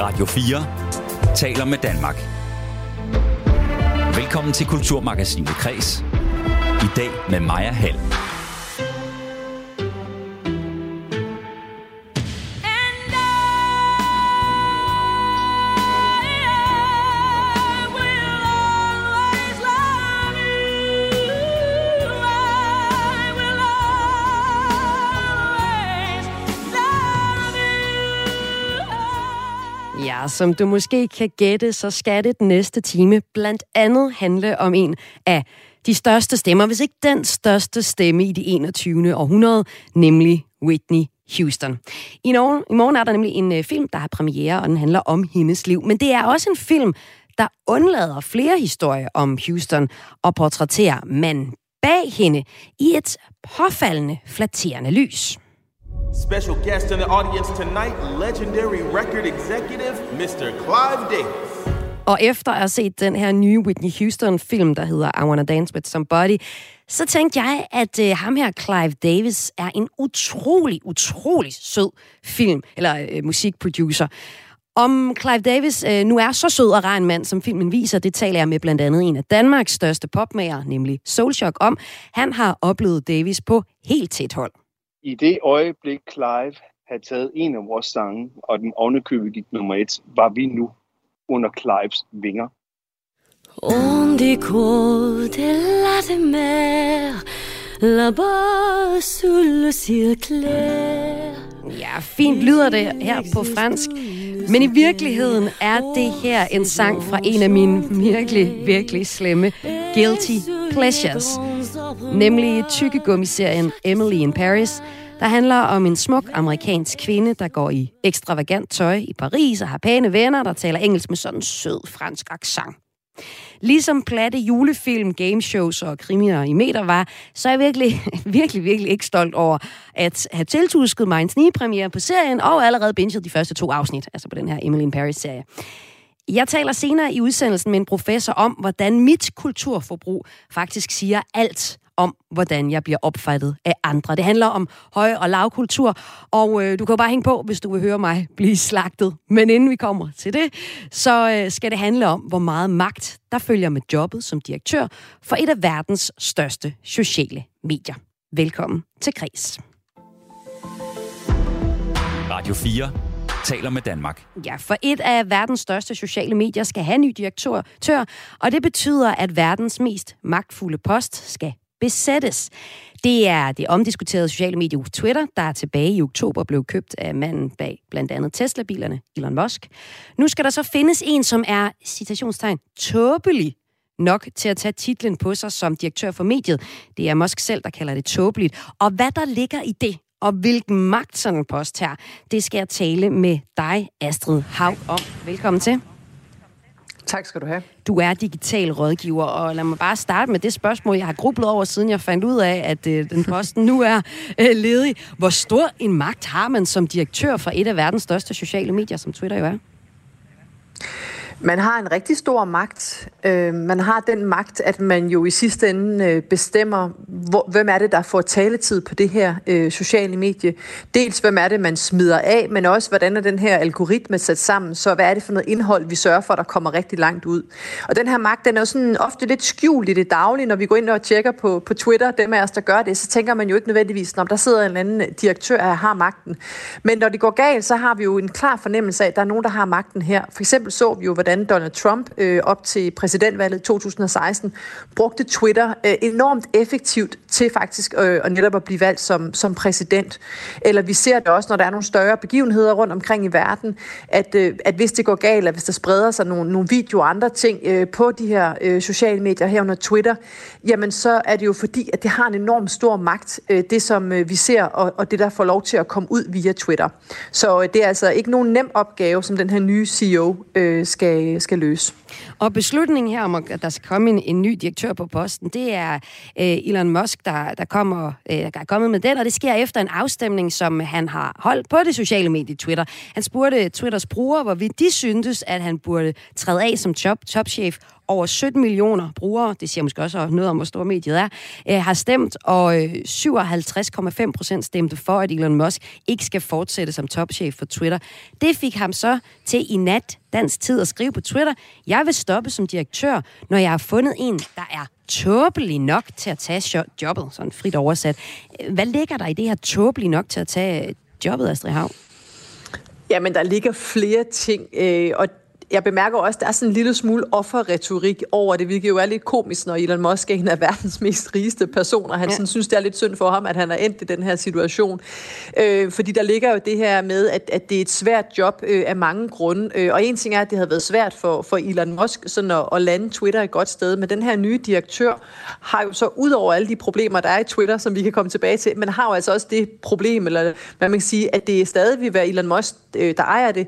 Radio 4 taler med Danmark. Velkommen til Kulturmagasinet Kres. I dag med Maja Hall. Som du måske kan gætte, så skal det den næste time blandt andet handle om en af de største stemmer, hvis ikke den største stemme i det 21. århundrede, nemlig Whitney Houston. I, morgen, I morgen er der nemlig en øh, film, der har premiere, og den handler om hendes liv. Men det er også en film, der undlader flere historier om Houston og portrætterer manden bag hende i et påfaldende flatterende lys. Special guest in the audience tonight, legendary record executive, Mr. Clive Davis. Og efter at have set den her nye Whitney Houston-film, der hedder I Wanna Dance With Somebody, så tænkte jeg, at øh, ham her, Clive Davis, er en utrolig, utrolig sød film, eller øh, musikproducer. Om Clive Davis øh, nu er så sød og rar en mand, som filmen viser, det taler jeg med blandt andet en af Danmarks største popmager, nemlig Soulshock, om. Han har oplevet Davis på helt tæt hold i det øjeblik Clive havde taget en af vores sange, og den ovenikøbet gik nummer et, var vi nu under Clives vinger. On de la mer, là-bas sous le ciel clair. Ja, fint lyder det her på fransk. Men i virkeligheden er det her en sang fra en af mine virkelig, virkelig slemme guilty pleasures. Nemlig tykkegummiserien Emily in Paris, der handler om en smuk amerikansk kvinde, der går i ekstravagant tøj i Paris og har pæne venner, der taler engelsk med sådan en sød fransk accent. Ligesom platte julefilm, gameshows og krimier i meter var, så er jeg virkelig, virkelig, virkelig ikke stolt over at have tiltusket mig en snigpremiere på serien, og allerede binget de første to afsnit, altså på den her Emily in Paris-serie. Jeg taler senere i udsendelsen med en professor om, hvordan mit kulturforbrug faktisk siger alt om, hvordan jeg bliver opfattet af andre. Det handler om høj- og lavkultur, og øh, du kan jo bare hænge på, hvis du vil høre mig blive slagtet. Men inden vi kommer til det, så øh, skal det handle om, hvor meget magt, der følger med jobbet som direktør for et af verdens største sociale medier. Velkommen til Kres. Radio 4 taler med Danmark. Ja, for et af verdens største sociale medier skal have ny direktør, tør, og det betyder, at verdens mest magtfulde post skal besættes. Det er det omdiskuterede sociale medie Twitter, der tilbage i oktober blev købt af manden bag blandt andet Tesla-bilerne, Elon Musk. Nu skal der så findes en, som er, citationstegn, tåbelig nok til at tage titlen på sig som direktør for mediet. Det er Musk selv, der kalder det tåbeligt. Og hvad der ligger i det, og hvilken magt sådan en post her, det skal jeg tale med dig, Astrid Hav, om. Velkommen til. Tak skal du have. Du er digital rådgiver, og lad mig bare starte med det spørgsmål, jeg har grublet over, siden jeg fandt ud af, at øh, den posten nu er øh, ledig. Hvor stor en magt har man som direktør for et af verdens største sociale medier, som Twitter jo er? Man har en rigtig stor magt. Øh, man har den magt, at man jo i sidste ende øh, bestemmer, hvem er det, der får taletid på det her øh, sociale medie. Dels hvem er det, man smider af, men også hvordan er den her algoritme sat sammen, så hvad er det for noget indhold, vi sørger for, der kommer rigtig langt ud. Og den her magt, den er jo sådan ofte lidt skjult i det daglige, når vi går ind og tjekker på, på Twitter, dem af os, der gør det, så tænker man jo ikke nødvendigvis, når der sidder en eller anden direktør, der har magten. Men når det går galt, så har vi jo en klar fornemmelse af, at der er nogen, der har magten her. For eksempel så vi jo, hvordan Donald Trump øh, op til præsidentvalget 2016 brugte Twitter øh, enormt effektivt til faktisk øh, at netop at blive valgt som, som præsident. Eller vi ser det også, når der er nogle større begivenheder rundt omkring i verden, at, øh, at hvis det går galt, at hvis der spreder sig nogle, nogle videoer og andre ting øh, på de her øh, sociale medier herunder Twitter, jamen så er det jo fordi, at det har en enorm stor magt, øh, det som øh, vi ser, og, og det der får lov til at komme ud via Twitter. Så øh, det er altså ikke nogen nem opgave, som den her nye CEO øh, skal skal, skal løse. Og beslutningen her om, at der skal komme en, en ny direktør på posten, det er øh, Elon Musk, der, der, kommer, øh, der er kommet med den, og det sker efter en afstemning, som han har holdt på det sociale medie Twitter. Han spurgte Twitters brugere, hvorvidt de syntes, at han burde træde af som top, topchef over 17 millioner brugere, det siger måske også noget om, hvor stor mediet er, øh, har stemt, og øh, 57,5 procent stemte for, at Elon Musk ikke skal fortsætte som topchef for Twitter. Det fik ham så til i nat dansk tid at skrive på Twitter, jeg vil stoppe som direktør, når jeg har fundet en, der er tåbelig nok til at tage jobbet, sådan frit oversat. Hvad ligger der i det her tåbelig nok til at tage jobbet, Astrid Hav? Jamen, der ligger flere ting, øh, og jeg bemærker også, at der er sådan en lille smule offerretorik over det, hvilket jo er lidt komisk, når Elon Musk er en af verdens mest rigeste personer. Han ja. sådan, synes, det er lidt synd for ham, at han er endt i den her situation. Øh, fordi der ligger jo det her med, at, at det er et svært job øh, af mange grunde. Øh, og en ting er, at det havde været svært for, for Elon Musk sådan at, at lande Twitter et godt sted. Men den her nye direktør har jo så ud over alle de problemer, der er i Twitter, som vi kan komme tilbage til, men har jo altså også det problem, eller hvad man kan sige, at det stadig vil være Elon Musk, øh, der ejer det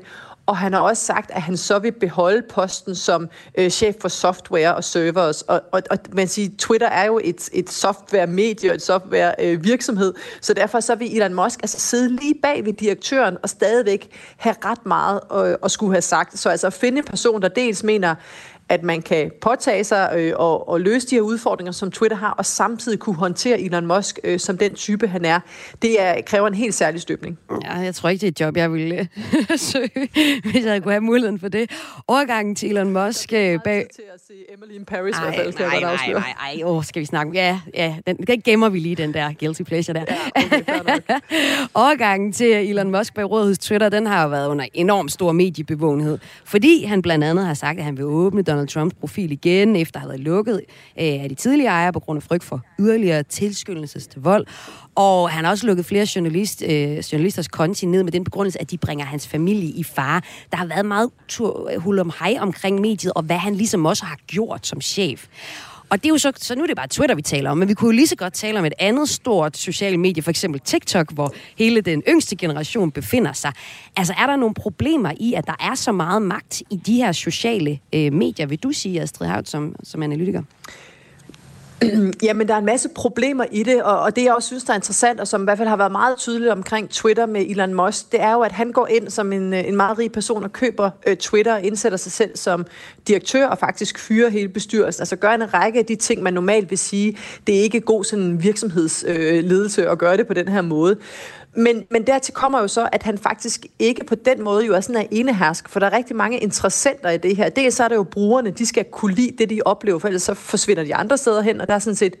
og han har også sagt, at han så vil beholde posten som øh, chef for software og servers. Og, og, og man siger, Twitter er jo et, et software-medie og et software-virksomhed, øh, så derfor så vil Elon Musk altså sidde lige bag ved direktøren og stadigvæk have ret meget øh, at skulle have sagt. Så altså at finde en person, der dels mener, at man kan påtage sig øh, og, og løse de her udfordringer, som Twitter har, og samtidig kunne håndtere Elon Musk øh, som den type, han er. Det er, kræver en helt særlig støbning. Ja, jeg tror ikke, det er et job, jeg ville øh, søge, hvis jeg kunne have muligheden for det. Overgangen til Elon Musk øh, bag... til at se Emily in Paris, ej, i hvert fald, nej, nej, nej, nej, nej, åh, skal vi snakke Ja, ja, den, den gemmer vi lige, den der guilty pleasure der. Ja, okay, Overgangen til Elon Musk bag rådet Twitter, den har jo været under enormt stor mediebevågenhed, fordi han blandt andet har sagt, at han vil åbne Donald Trumps profil igen, efter at have været lukket øh, af de tidligere ejere på grund af frygt for yderligere tilskyndelses til vold. Og han har også lukket flere journalist, øh, journalisters konti ned med den begrundelse, at de bringer hans familie i fare. Der har været meget øh, hul om hej omkring mediet, og hvad han ligesom også har gjort som chef. Og det er jo så, så nu er det bare Twitter, vi taler om, men vi kunne jo lige så godt tale om et andet stort socialt medie, for eksempel TikTok, hvor hele den yngste generation befinder sig. Altså er der nogle problemer i, at der er så meget magt i de her sociale øh, medier, vil du sige, Astrid Havt, som, som analytiker? Jamen, der er en masse problemer i det, og, og det jeg også synes, der er interessant, og som i hvert fald har været meget tydeligt omkring Twitter med Elon Musk, det er jo, at han går ind som en, øh, en meget rig person og køber øh, Twitter og indsætter sig selv som direktør og faktisk fyrer hele bestyrelsen. Altså gør en række af de ting, man normalt vil sige, det er ikke god sådan virksomhedsledelse øh, at gøre det på den her måde. Men, men dertil kommer jo så, at han faktisk ikke på den måde jo er sådan en enehersk, for der er rigtig mange interessenter i det her. Dels så er det jo brugerne, de skal kunne lide det, de oplever, for ellers så forsvinder de andre steder hen, og der er sådan set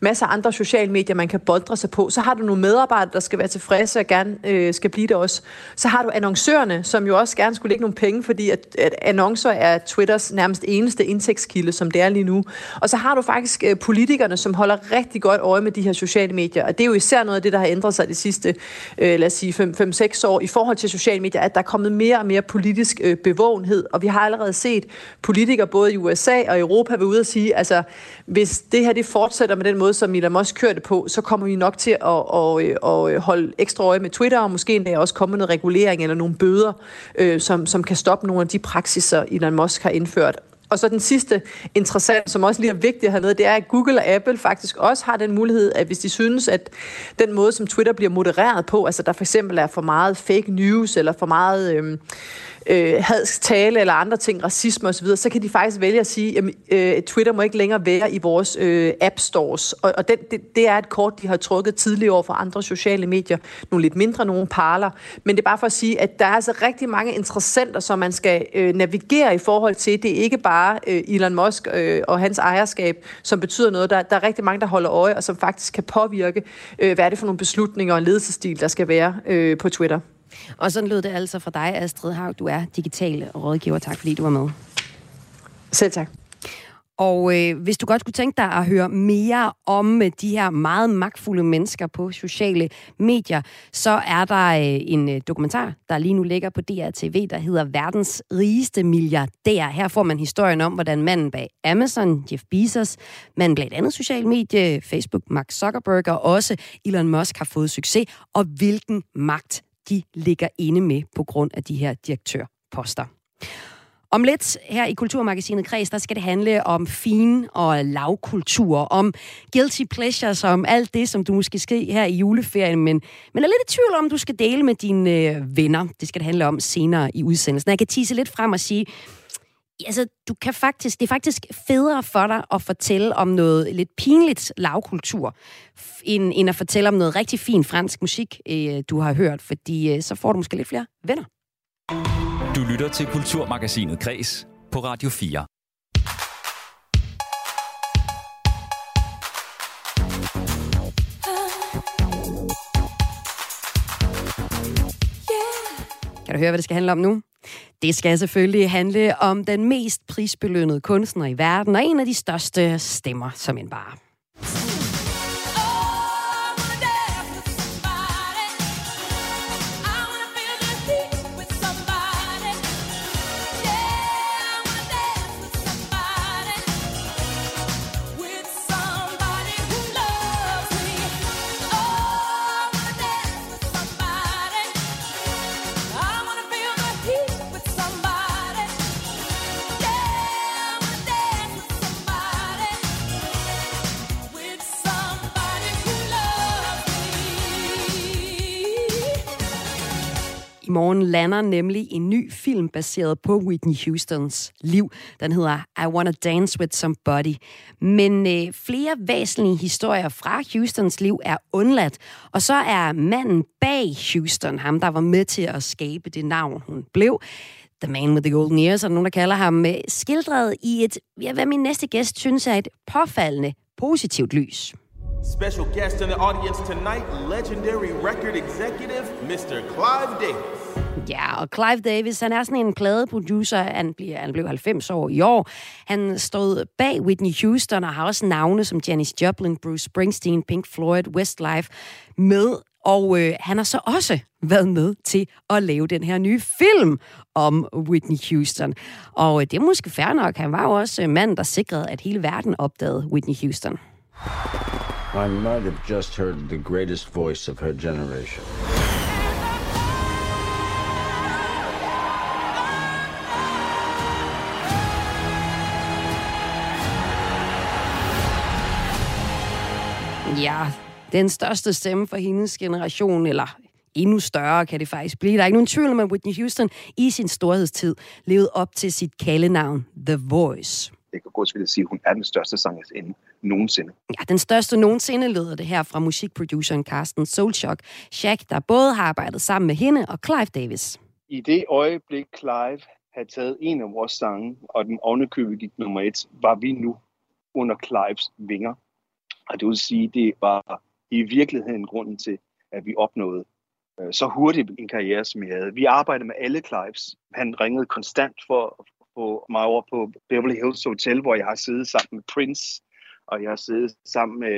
masser af andre sociale medier, man kan boldre sig på. Så har du nogle medarbejdere, der skal være tilfredse og gerne øh, skal blive det også. Så har du annoncørerne, som jo også gerne skulle lægge nogle penge, fordi at, at annoncer er Twitters nærmest eneste indtægtskilde, som det er lige nu. Og så har du faktisk øh, politikerne, som holder rigtig godt øje med de her sociale medier, og det er jo især noget af det, der har ændret sig de sidste øh, lad os sige, 5-6 år i forhold til sociale medier, at der er kommet mere og mere politisk øh, bevågenhed, og vi har allerede set politikere både i USA og Europa være ude og sige, altså hvis det her det fortsætter med den måde, som Elon Musk kørte på, så kommer vi nok til at, at, øh, at, at holde ekstra øje med Twitter, og måske endda også komme noget regulering eller nogle bøder, øh, som, som kan stoppe nogle af de praksiser, Elon Musk har indført. Og så den sidste interessant, som også lige er vigtigt at have med, det er, at Google og Apple faktisk også har den mulighed, at hvis de synes, at den måde, som Twitter bliver modereret på, altså der for eksempel er for meget fake news, eller for meget... Øh, øh, hadsk tale eller andre ting, racisme osv., så kan de faktisk vælge at sige, at øh, Twitter må ikke længere være i vores øh, app stores. Og, og den, det, det er et kort, de har trukket tidligere over for andre sociale medier. Nogle lidt mindre, nogle parler. Men det er bare for at sige, at der er altså rigtig mange interessenter, som man skal øh, navigere i forhold til. Det er ikke bare øh, Elon Musk øh, og hans ejerskab, som betyder noget. Der, der er rigtig mange, der holder øje, og som faktisk kan påvirke, øh, hvad er det for nogle beslutninger og ledelsesstil, der skal være øh, på Twitter. Og sådan lød det altså fra dig, Astrid Haug. Du er digital rådgiver. Tak fordi du var med. Selv tak. Og øh, hvis du godt skulle tænke dig at høre mere om øh, de her meget magtfulde mennesker på sociale medier, så er der øh, en øh, dokumentar, der lige nu ligger på DRTV, der hedder Verdens rigeste milliardær. Her får man historien om, hvordan manden bag Amazon, Jeff Bezos, manden blandt andet social medie, Facebook, Mark Zuckerberg og også Elon Musk har fået succes, og hvilken magt de ligger inde med på grund af de her direktørposter. Om lidt her i Kulturmagasinet Kreds, der skal det handle om fin og lavkultur, om guilty pleasures, om alt det, som du måske skal her i juleferien, men, men er lidt i tvivl om, du skal dele med dine øh, venner. Det skal det handle om senere i udsendelsen. Jeg kan tise lidt frem og sige, altså, du kan faktisk, det er faktisk federe for dig at fortælle om noget lidt pinligt lavkultur, end, end at fortælle om noget rigtig fin fransk musik, øh, du har hørt, fordi øh, så får du måske lidt flere venner. Du lytter til Kulturmagasinet Kres på Radio 4. Kan du høre, hvad det skal handle om nu? Det skal selvfølgelig handle om den mest prisbelønnede kunstner i verden, og en af de største stemmer som en bare. Morgen lander nemlig en ny film baseret på Whitney Houstons liv. Den hedder I Wanna Dance With Somebody. Men øh, flere væsentlige historier fra Houstons liv er undladt. Og så er manden bag Houston, ham der var med til at skabe det navn, hun blev, The Man with the Golden Ears, og nogen, der kalder ham, øh, skildret i et, ja, hvad min næste gæst synes er et påfaldende positivt lys. Special guest in the audience tonight, legendary record executive, Mr. Clive Davis. Ja, og Clive Davis, han er sådan en pladeproducer. Han, bliver, han blev 90 år i år. Han stod bag Whitney Houston og har også navne som Janis Joplin, Bruce Springsteen, Pink Floyd, Westlife med. Og øh, han har så også været med til at lave den her nye film om Whitney Houston. Og øh, det er måske fair nok. Han var jo også øh, mand, der sikrede, at hele verden opdagede Whitney Houston. I might have just heard the greatest voice of her generation. Ja, den største stemme for hendes generation, eller endnu større kan det faktisk blive. Der er ikke nogen tvivl om, at Whitney Houston i sin storhedstid levede op til sit kaldenavn, The Voice det kan til at sige, at hun er den største sangerinde nogensinde. Ja, den største nogensinde lyder det her fra musikproduceren Carsten Solchok. Shaq, der både har arbejdet sammen med hende og Clive Davis. I det øjeblik Clive havde taget en af vores sange, og den ovenikøbet gik nummer et, var vi nu under Clives vinger. Og det vil sige, det var i virkeligheden grunden til, at vi opnåede øh, så hurtigt en karriere, som vi havde. Vi arbejdede med alle Clives. Han ringede konstant for, på mig over på Beverly Hills Hotel, hvor jeg har siddet sammen med Prince, og jeg har siddet sammen med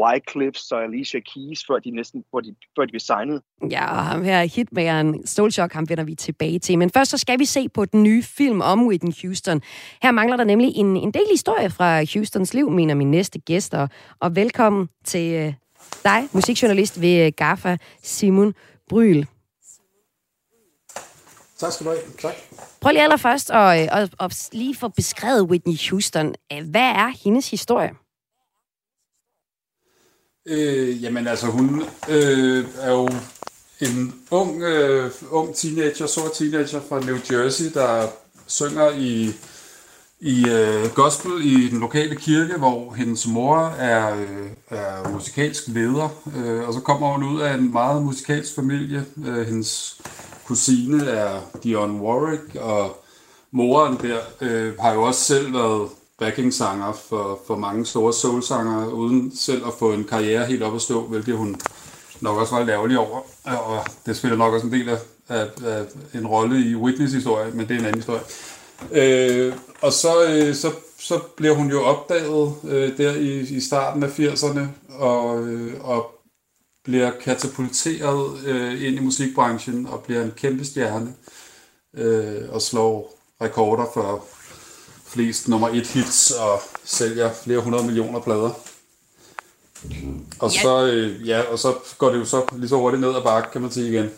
Wycliffe og Alicia Keys, før de næsten før de, før de blev signet. Ja, og ham her hitmageren Stolchok, ham vender vi tilbage til. Men først så skal vi se på den nye film om Whitney Houston. Her mangler der nemlig en, en del historie fra Houstons liv, mener min næste gæster. Og velkommen til øh, dig, musikjournalist ved GAFA, Simon Bryl. Tak skal du have. Tak. Prøv lige allerførst at, at, at lige få beskrevet Whitney Houston. Hvad er hendes historie? Øh, jamen altså, hun øh, er jo en ung, øh, ung teenager, sort teenager fra New Jersey, der synger i, i øh, gospel i den lokale kirke, hvor hendes mor er, øh, er musikalsk leder. Øh, og så kommer hun ud af en meget musikalsk familie. Øh, hendes kusine er Dion Warwick, og moren der øh, har jo også selv været backing-sanger for, for mange store soul-sanger, uden selv at få en karriere helt op at stå, hvilket hun nok også var lidt over. Og det spiller nok også en del af, af, af en rolle i Whitneys historie, men det er en anden historie. Øh, og så, øh, så, så bliver hun jo opdaget øh, der i, i starten af 80'erne, og, øh, og bliver katapulteret øh, ind i musikbranchen og bliver en kæmpe stjerne øh, og slår rekorder for flest nummer et hits og sælger flere hundrede millioner plader. Og, ja. så, øh, ja, og så går det jo så lige så hurtigt ned ad bakke, kan man sige igen.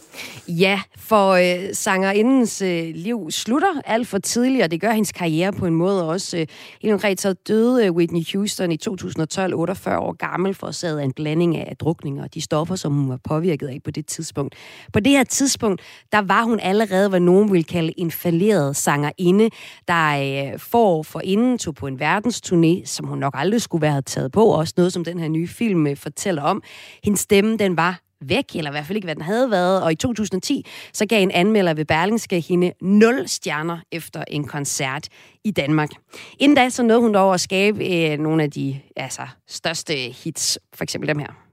Ja, for øh, sangerindens øh, liv slutter alt for tidligt, og det gør hendes karriere på en måde også. Øh, helt konkret så døde øh, Whitney Houston i 2012, 48 år gammel, for af en blanding af drukninger og de stoffer, som hun var påvirket af på det tidspunkt. På det her tidspunkt, der var hun allerede, hvad nogen vil kalde en falderet sangerinde, der øh, for for inden tog på en verdensturné, som hun nok aldrig skulle være taget på, også noget, som den her nye film øh, fortæller om. Hendes stemme, den var væk, eller i hvert fald ikke, hvad den havde været. Og i 2010, så gav en anmelder ved Berlingske hende 0 stjerner efter en koncert i Danmark. Inden da, så nåede hun dog at skabe øh, nogle af de altså, største hits, for eksempel dem her.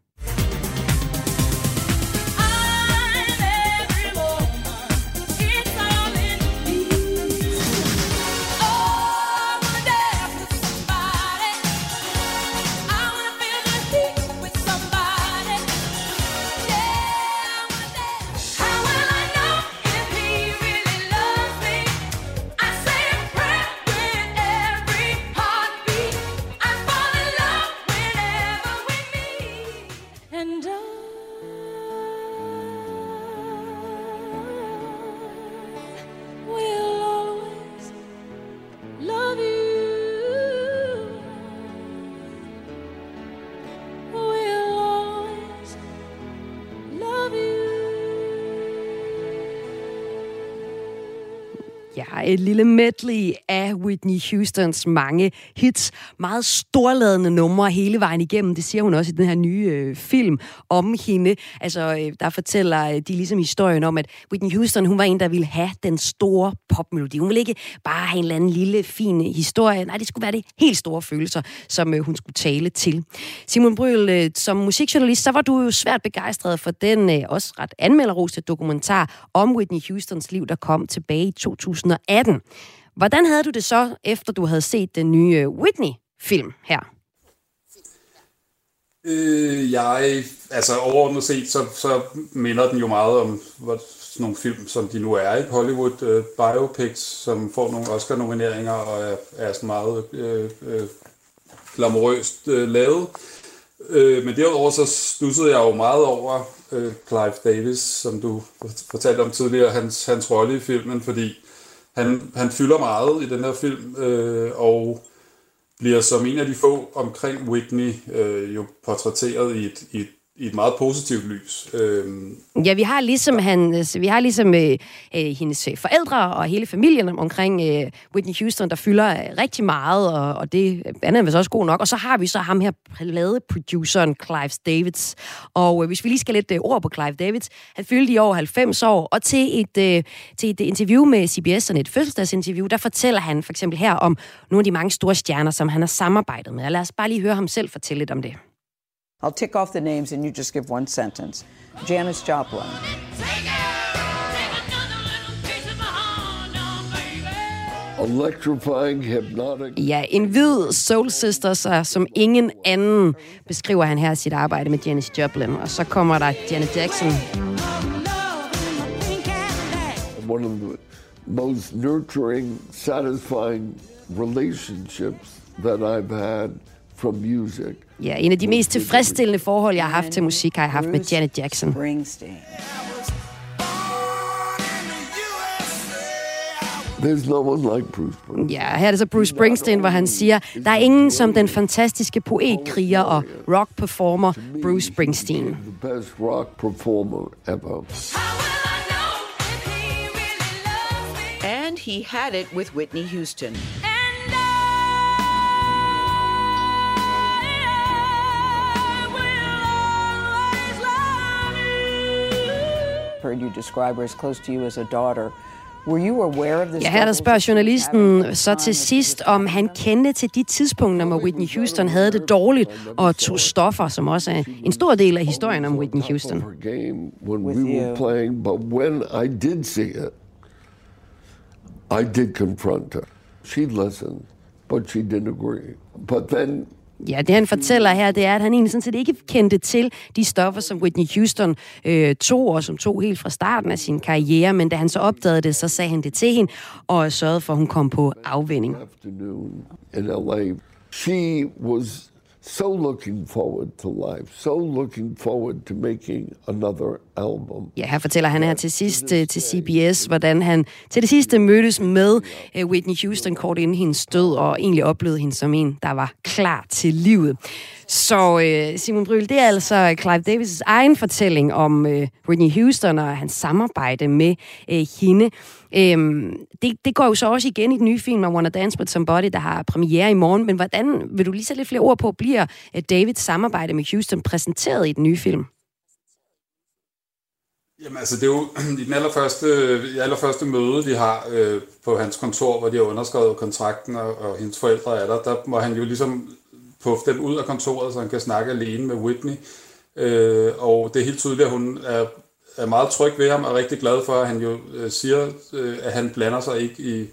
Et lille medley af Whitney Houstons mange hits. Meget storladende numre hele vejen igennem. Det siger hun også i den her nye øh, film om hende. Altså, øh, der fortæller øh, de ligesom historien om, at Whitney Houston, hun var en, der ville have den store popmelodi. Hun ville ikke bare have en eller anden lille, fin historie. Nej, det skulle være det helt store følelser, som øh, hun skulle tale til. Simon Bryl, øh, som musikjournalist, så var du jo svært begejstret for den øh, også ret anmelderoste dokumentar om Whitney Houstons liv, der kom tilbage i 2018. 18. Hvordan havde du det så, efter du havde set den nye øh, Whitney-film her? Øh, jeg, altså overordnet set, så, så minder den jo meget om hvad, sådan nogle film, som de nu er i Hollywood, uh, biopics, som får nogle Oscar-nomineringer og er, er sådan meget øh, øh, glamorøst øh, lavet. Øh, men derudover så stussede jeg jo meget over øh, Clive Davis, som du fortalte om tidligere, hans, hans rolle i filmen, fordi han, han fylder meget i den her film, øh, og bliver som en af de få omkring Whitney øh, jo portrætteret i et, i et i et meget positivt lys. Øhm. Ja, vi har ligesom, han, øh, vi har ligesom øh, øh hendes øh, forældre og hele familien omkring øh, Whitney Houston, der fylder øh, rigtig meget, og, og det er vist også god nok. Og så har vi så ham her produceren Clive Davids. Og øh, hvis vi lige skal lidt øh, ord på Clive Davids, han fyldte i år 90 år, og til et, øh, til et interview med CBS, sådan et fødselsdagsinterview, der fortæller han for eksempel her om nogle af de mange store stjerner, som han har samarbejdet med. Og lad os bare lige høre ham selv fortælle lidt om det. I'll tick off the names and you just give one sentence. Janis Joplin. Electrifying hypnotic. Ja, en hvid soul sister, så som ingen anden, beskriver han her sit arbejde med Janis Joplin. Og så kommer der Janet Jackson. One of the most nurturing, satisfying relationships that I've had from music. Ja, en af de mest tilfredsstillende forhold, jeg har haft til musik, har jeg haft med Janet Jackson. There's no one like Bruce Springsteen. Ja, her er det så Bruce Springsteen, hvor han siger, der er ingen som den fantastiske poet, kriger og rock performer Bruce Springsteen. The best rock performer ever. And he had it with Whitney Houston. Heard you describe her as close to you as a daughter. Were you aware of this ja, her der spørger journalisten så til sidst, om han kendte til de tidspunkter, hvor Whitney Houston havde det dårligt og tog stoffer, som også er en stor del af historien om Whitney Houston. When we were playing, but when I did see it, I did confront her. She listened, but she didn't agree. But then Ja, det han fortæller her, det er, at han egentlig sådan set ikke kendte til de stoffer, som Whitney Houston øh, tog, og som tog helt fra starten af sin karriere, men da han så opdagede det, så sagde han det til hende, og sørgede for, at hun kom på afvinding. She was so looking forward to life, so looking forward to making another album. Ja, her fortæller han her til sidst øh, til CBS, hvordan han til det sidste mødtes med øh, Whitney Houston kort inden hendes død, og egentlig oplevede hende som en, der var klar til livet. Så øh, Simon Bryl, det er altså Clive Davis' egen fortælling om øh, Whitney Houston og hans samarbejde med øh, hende. Øhm, det, det går jo så også igen i den nye film I Wanna Dance With Somebody, der har premiere i morgen. Men hvordan, vil du lige sætte lidt flere ord på, bliver øh, Davids samarbejde med Houston præsenteret i den nye film? Jamen altså, det er jo i den allerførste, i allerførste møde, vi har øh, på hans kontor, hvor de har underskrevet kontrakten, og, og hendes forældre er der, der må han jo ligesom puffe dem ud af kontoret, så han kan snakke alene med Whitney. Øh, og det er helt tydeligt, at hun er, er meget tryg ved ham, og rigtig glad for, at han jo øh, siger, øh, at han blander sig ikke i,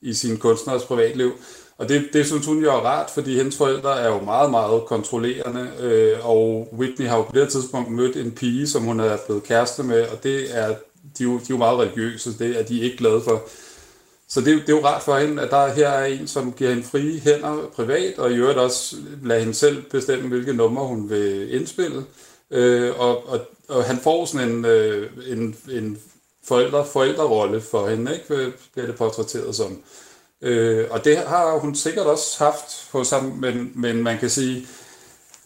i sin kunstners privatliv. Og det, det synes hun jo er rart, fordi hendes forældre er jo meget, meget kontrollerende, øh, og Whitney har jo på det tidspunkt mødt en pige, som hun er blevet kæreste med, og det er, de, er jo, de er jo meget religiøse, det er de ikke glade for. Så det, det er jo rart for hende, at der her er en, som giver hende frie hænder privat, og i øvrigt også lader hende selv bestemme, hvilke numre hun vil indspille. Øh, og, og, og han får sådan en, øh, en, en forældre, forældrerolle for hende, ikke? Øh, bliver det portrætteret som. Øh, og det har hun sikkert også haft hos ham, men, men man kan sige,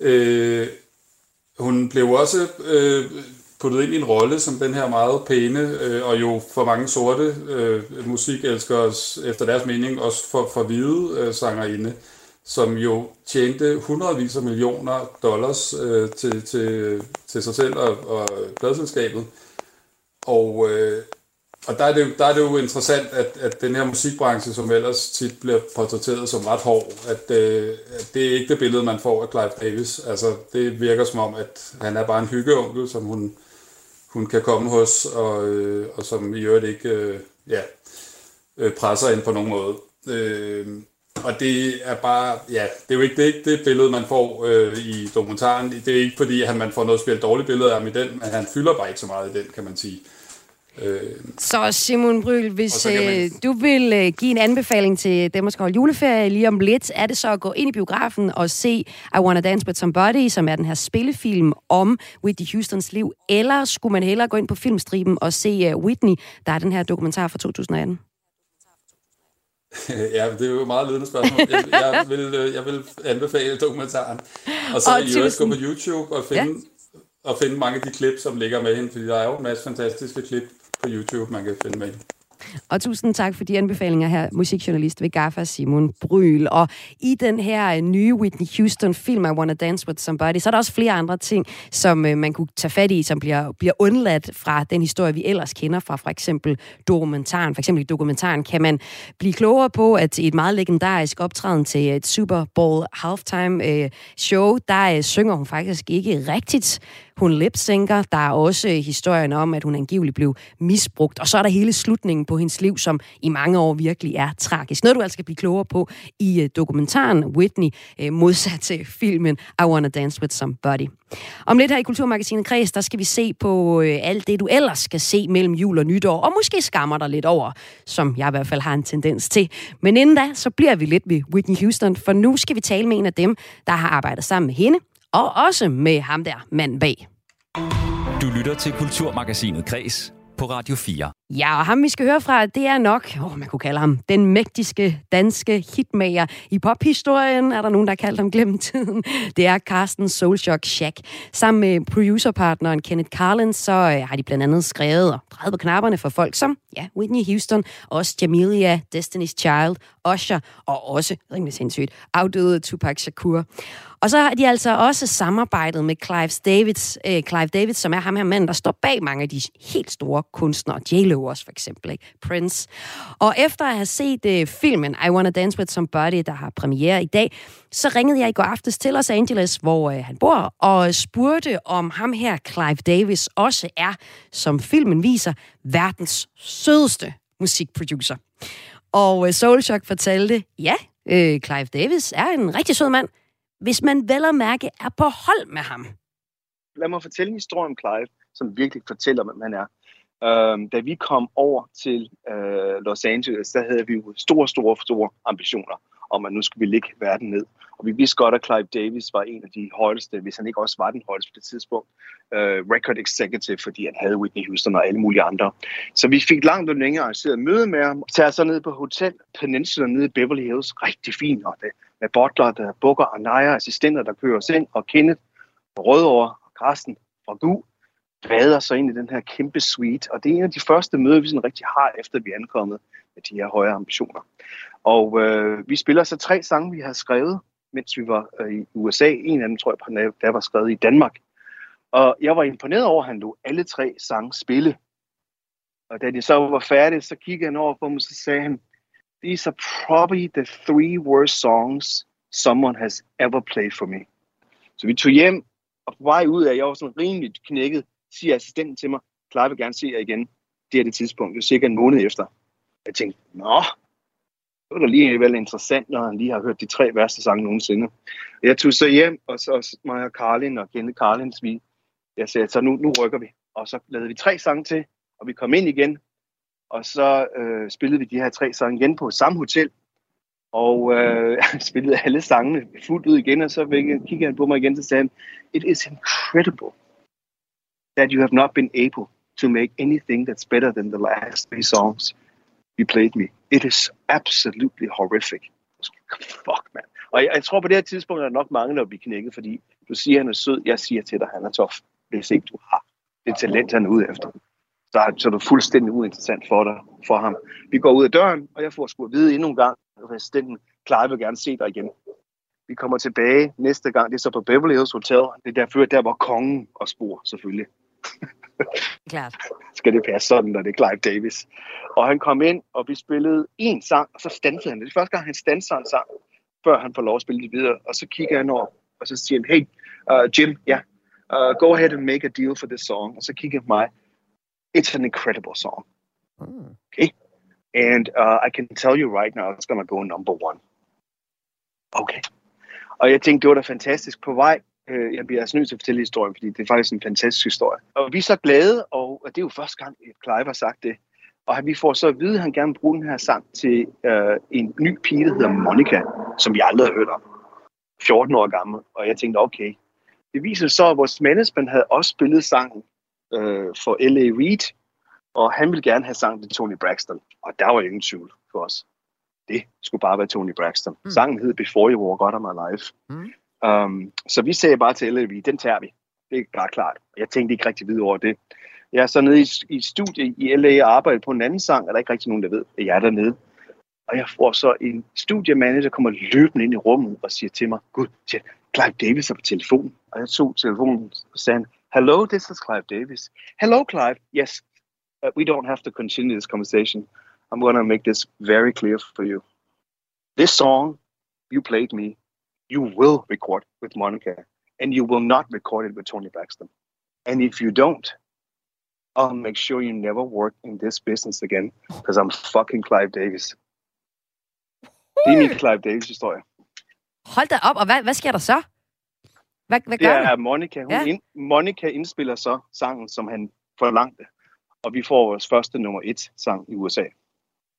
øh, hun blev også øh, puttet ind i en rolle som den her meget pæne, øh, og jo for mange sorte øh, musikelskere efter deres mening, også for, for hvide øh, sangerinde, som jo tjente hundredvis af millioner dollars øh, til, til, til sig selv og, og pladselskabet. Og, øh, og der er, det jo, der er det jo interessant, at, at den her musikbranche, som ellers tit bliver portrætteret som ret hård, at, øh, at det er ikke det billede, man får af Clive Davis. Altså, det virker som om, at han er bare en hyggeonkel, som hun, hun kan komme hos, og, øh, og som i øvrigt ikke øh, ja, øh, presser ind på nogen måde. Øh, og det er bare, ja, det er jo ikke det, ikke det billede, man får øh, i dokumentaren. Det er ikke fordi, at man får noget spillet dårligt billede af ham i den, men han fylder bare ikke så meget i den, kan man sige. Øh, så Simon Bryl, hvis man... øh, du vil øh, give en anbefaling til dem, der skal holde juleferie lige om lidt, er det så at gå ind i biografen og se I Wanna Dance With Somebody, som er den her spillefilm om Whitney Houstons liv, eller skulle man hellere gå ind på filmstriben og se uh, Whitney, der er den her dokumentar fra 2018? ja, det er jo et meget ledende spørgsmål. Jeg, jeg, vil, øh, jeg vil anbefale dokumentaren. Og så vil jeg gå på YouTube og finde, ja. og finde mange af de klip, som ligger med hende, fordi der er jo en masse fantastiske klip på YouTube, man kan finde med. Og tusind tak for de anbefalinger her, musikjournalist ved GAFA Simon Bryl. Og i den her øh, nye Whitney Houston-film, I Wanna Dance With Somebody, så er der også flere andre ting, som øh, man kunne tage fat i, som bliver, bliver undladt fra den historie, vi ellers kender fra for eksempel dokumentaren. For eksempel i dokumentaren kan man blive klogere på, at i et meget legendarisk optræden til et Super Bowl halftime øh, show, der øh, synger hun faktisk ikke rigtigt hun lipsynker. Der er også historien om, at hun angiveligt blev misbrugt. Og så er der hele slutningen på hendes liv, som i mange år virkelig er tragisk. Noget, du altså skal blive klogere på i øh, dokumentaren Whitney, øh, modsat til filmen I Wanna Dance With Somebody. Om lidt her i Kulturmagasinet Kreds, der skal vi se på øh, alt det, du ellers skal se mellem jul og nytår, og måske skammer dig lidt over, som jeg i hvert fald har en tendens til. Men inden da, så bliver vi lidt ved Whitney Houston, for nu skal vi tale med en af dem, der har arbejdet sammen med hende, og også med ham der, manden bag. Du lytter til Kulturmagasinet Kres på Radio 4. Ja, og ham vi skal høre fra, det er nok, oh, man kunne kalde ham, den mægtiske danske hitmager. I pophistorien er der nogen, der har kaldt ham glemt tiden. Det er Carsten Solshock Shack. Sammen med producerpartneren Kenneth Carlin, så øh, har de blandt andet skrevet og drejet på knapperne for folk som ja, Whitney Houston, også Jamelia, Destiny's Child, Usher og også, rimelig sindssygt, afdøde Tupac Shakur. Og så har de altså også samarbejdet med Clive Davids, øh, Clive Davids, som er ham her mand, der står bag mange af de helt store kunstnere. J-Lo også for eksempel, ikke? Prince. Og efter at have set øh, filmen I Wanna Dance With Somebody, der har premiere i dag, så ringede jeg i går aftes til Los Angeles, hvor øh, han bor, og spurgte, om ham her, Clive Davis, også er, som filmen viser, verdens sødeste musikproducer. Og øh, Soulshock fortalte, ja, øh, Clive Davis er en rigtig sød mand, hvis man vel og mærke er på hold med ham. Lad mig fortælle en historie om Clive, som virkelig fortæller, hvem han er. Øhm, da vi kom over til øh, Los Angeles, der havde vi jo store, store, store ambitioner. om at nu skulle vi ligge verden ned. Og vi vidste godt, at Clive Davis var en af de højeste, hvis han ikke også var den højeste på det tidspunkt, uh, record executive, fordi han havde Whitney Houston og alle mulige andre. Så vi fik langt og længere arrangeret møde med ham, tager så ned på Hotel Peninsula nede i Beverly Hills. Rigtig fint, og det, med bottler, der bukker og nejer, assistenter, der kører os ind, og Kenneth og Rødovre og Karsten fra GU vader så ind i den her kæmpe suite, og det er en af de første møder, vi sådan rigtig har, efter vi er ankommet med de her høje ambitioner. Og øh, vi spiller så tre sange, vi har skrevet, mens vi var øh, i USA. En af dem, tror jeg, der var skrevet i Danmark. Og jeg var imponeret over, at han lå alle tre sange spille. Og da de så var færdige, så kiggede han over på mig, og så sagde han, These are probably the three worst songs someone has ever played for me. Så vi tog hjem, og på vej ud af, jeg var sådan rimelig knækket, siger assistenten til mig, Clara vil gerne se jer igen. Det er det tidspunkt, det er cirka en måned efter. Jeg tænkte, nå, det var da lige vel interessant, når han lige har hørt de tre værste sange nogensinde. Jeg tog så hjem, og så mig og Karlin og kendte Karlins, vi, jeg sagde, så nu, nu rykker vi. Og så lavede vi tre sange til, og vi kom ind igen, og så øh, spillede vi de her tre sange igen på samme hotel, og øh, spillede alle sangene fuldt ud igen, og så kiggede han på mig igen, og sagde han, It is incredible that you have not been able to make anything that's better than the last three songs you played me. It is absolutely horrific. Fuck, man. Og jeg, jeg tror på det her tidspunkt, er der nok mange, der vil blive knækket, fordi du siger, han er sød, jeg siger til dig, han er tof. Hvis ikke du har det talent, han er ude efter. Så er, så er det fuldstændig uinteressant for dig, for ham. Vi går ud af døren, og jeg får sgu at vide endnu en gang, at resistenten Clyde vil gerne se dig igen. Vi kommer tilbage næste gang, det er så på Beverly Hills Hotel. Det er derfor, der var kongen og spor, selvfølgelig. Klart. Skal det passe sådan, når det er Clive Davis. Og han kom ind, og vi spillede en sang, og så stansede han. Det er første gang, han stanser en sang, før han får lov at spille det videre. Og så kigger han over, og så siger han, hey, uh, Jim, ja, yeah, uh, go ahead and make a deal for this song. Og så kigger han på mig, it's an incredible song. Hmm. Okay? And uh, I can tell you right now, it's gonna go number one. Okay. Og jeg tænkte, det var da fantastisk. På vej Øh, jeg bliver altså nødt til at fortælle historien, fordi det er faktisk en fantastisk historie. Og vi er så glade, og det er jo første gang, at Clive har sagt det. Og vi får så at vide, at han gerne vil bruge den her sang til øh, en ny pige, der hedder Monica, som vi aldrig har hørt om. 14 år gammel. Og jeg tænkte, okay. Det viser så, at vores management havde også spillet sangen øh, for L.A. Reid, og han ville gerne have sang til Tony Braxton. Og der var ingen tvivl for os. Det skulle bare være Tony Braxton. Mm. Sangen hed Before You Walk Out of My Life. Mm. Um, så vi sagde bare til LLV, den tager vi. Det er bare klart. Jeg tænkte ikke rigtig videre over det. Jeg er så nede i, i studiet i LA og arbejder på en anden sang, og der er ikke rigtig nogen, der ved, at jeg er dernede. Og jeg får så en studiemanager, der kommer løbende ind i rummet og siger til mig, Gud, siger, Clive Davis er på telefonen. Og jeg tog telefonen og sagde, Hello, this is Clive Davis. Hello, Clive. Yes, uh, we don't have to continue this conversation. I'm going to make this very clear for you. This song, you played me, you will record with Monica, and you will not record it with Tony Braxton. And if you don't, I'll make sure you never work in this business again, because I'm fucking Clive Davis. Det er min Clive Davis-historie. Hold da op, og hvad, hvad sker der så? Hvad, hvad gør det er Monica. Hun ja. ind, Monica indspiller så sangen, som han forlangte. Og vi får vores første nummer et sang i USA.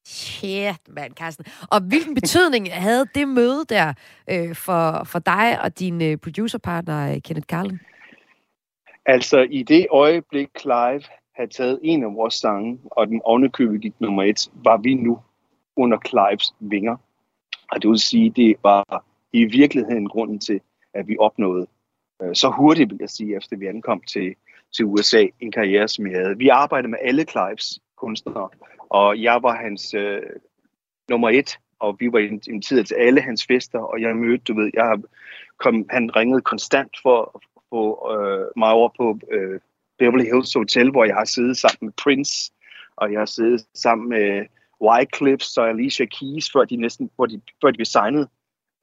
Shit, mand, Carsten. Og hvilken betydning havde det møde der øh, for, for dig og din øh, producerpartner, øh, Kenneth Carlin? Altså, i det øjeblik, Clive havde taget en af vores sange, og den ovenikøbet gik nummer et, var vi nu under Clives vinger. Og det vil sige, det var i virkeligheden grunden til, at vi opnåede øh, så hurtigt, vil jeg sige, efter vi ankom til, til USA, en karriere, som vi havde. Vi arbejdede med alle Clives kunstnere, og jeg var hans øh, nummer et, og vi var inviteret til alle hans fester, og jeg mødte, du ved, jeg kom, han ringede konstant for at få øh, mig over på øh, Beverly Hills Hotel, hvor jeg har siddet sammen med Prince, og jeg har siddet sammen med Wycliffe og Alicia Keys, før de næsten, hvor de, før de blev signet.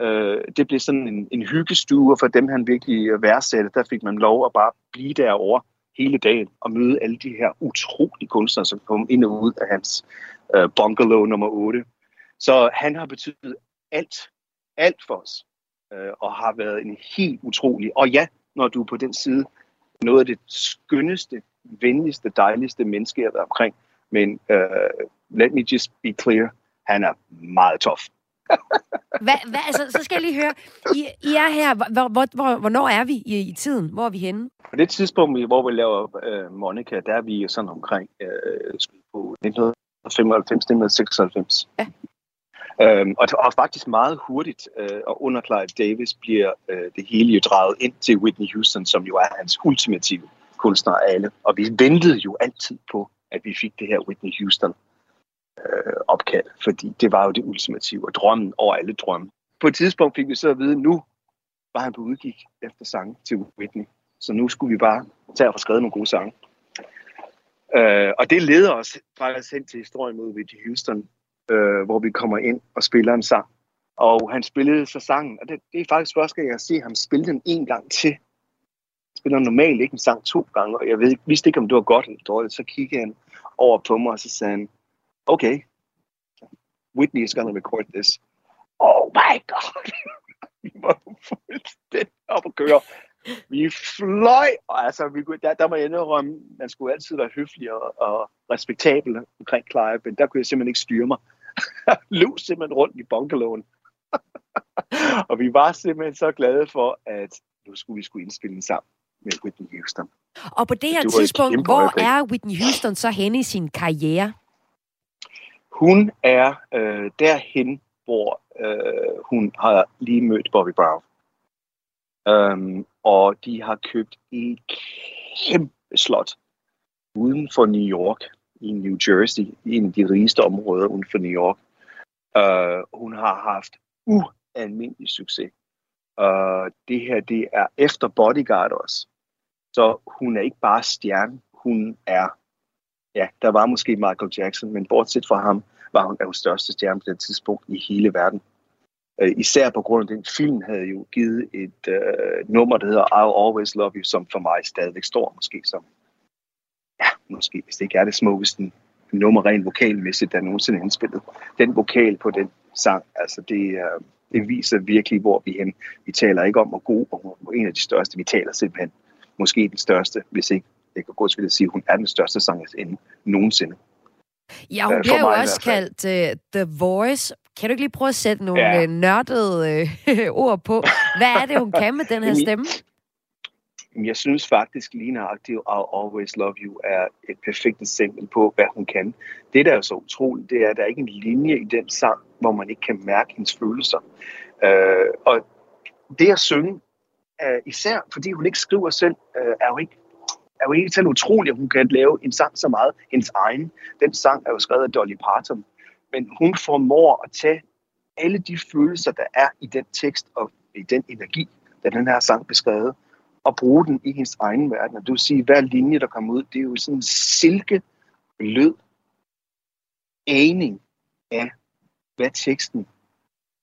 Øh, det blev sådan en, en hyggestue, og for dem han virkelig værdsatte, der fik man lov at bare blive derovre hele dagen og møde alle de her utrolige kunstnere, som kom ind og ud af hans øh, bungalow nummer 8. Så han har betydet alt, alt for os, øh, og har været en helt utrolig. Og ja, når du er på den side, noget af det skønneste, venligste, dejligste menneske, jeg har været omkring. Men uh, let me just be clear, han er meget tof hvad, hvad, altså, så skal jeg lige høre, I, I er her, hvor, hvor, hvor, hvornår er vi i, i tiden? Hvor er vi henne? På det tidspunkt, hvor vi laver øh, Monica, der er vi sådan omkring øh, på 1995-1996. Ja. Øhm, og, og faktisk meget hurtigt, øh, og under Clive Davis bliver øh, det hele jo draget ind til Whitney Houston, som jo er hans ultimative kunstner af alle. Og vi ventede jo altid på, at vi fik det her Whitney Houston øh, opkald, fordi det var jo det ultimative, og drømmen over alle drømme. På et tidspunkt fik vi så at vide, at nu var han på udgik efter sange til Whitney. Så nu skulle vi bare tage og få skrevet nogle gode sange. Øh, og det leder os faktisk hen til historien mod Whitney Houston, øh, hvor vi kommer ind og spiller en sang. Og han spillede så sangen, og det, det er faktisk første gang, jeg ser ham spille den en gang til. Jeg spiller normalt ikke en sang to gange, og jeg ved, vidste ikke, om det var godt eller dårligt. Så kiggede han over på mig, og så sagde han, okay, Whitney is gonna record this. Oh my god! fuldstændig op at køre. Vi fløj, og altså, vi, der, der må jeg indrømme, man skulle altid være høflig og, og respektabel omkring Clive, men der kunne jeg simpelthen ikke styre mig. Løb simpelthen rundt i bungalowen. og vi var simpelthen så glade for, at nu skulle vi skulle indspille en sammen med Whitney Houston. Og på det her det tidspunkt, hvor er Whitney Houston så henne i sin karriere? Hun er øh, derhen, hvor øh, hun har lige mødt Bobby Brown. Um, og de har købt et kæmpe slot uden for New York, i New Jersey, i en af de rigeste områder uden for New York. Uh, hun har haft ualmindelig succes. Uh, det her, det er efter Bodyguard også. Så hun er ikke bare stjerne, hun er, ja, der var måske Michael Jackson, men bortset fra ham, var hun den største stjerne på det tidspunkt i hele verden. Øh, især på grund af den film havde jo givet et øh, nummer, der hedder I'll Always Love You, som for mig stadigvæk står måske som, ja, måske hvis det ikke er det smukkeste nummer rent vokalmæssigt, der nogensinde er indspillet. Den vokal på den sang, altså det, øh, det viser virkelig, hvor vi er hen. Vi taler ikke om at god og en af de største, vi taler simpelthen måske den største, hvis ikke jeg kan gå til at sige, at hun er den største sangerinde nogensinde. Ja, hun bliver jo også kaldt uh, The Voice. Kan du ikke lige prøve at sætte nogle ja. Øh, nørdede uh, ord på? Hvad er det, hun kan med den her stemme? Jeg synes faktisk lige nøjagtigt, I'll Always Love You er et perfekt eksempel på, hvad hun kan. Det, der er så utroligt, det er, at der er ikke en linje i den sang, hvor man ikke kan mærke hendes følelser. Uh, og det at synge, uh, især fordi hun ikke skriver selv, uh, er jo ikke er jo ikke selv utroligt, at hun kan lave en sang så meget hendes egen. Den sang er jo skrevet af Dolly Parton. Men hun formår at tage alle de følelser, der er i den tekst og i den energi, der den her sang beskrevet, og bruge den i hendes egen verden. Og det vil sige, at hver linje, der kommer ud, det er jo sådan en silke, blød aning af, hvad teksten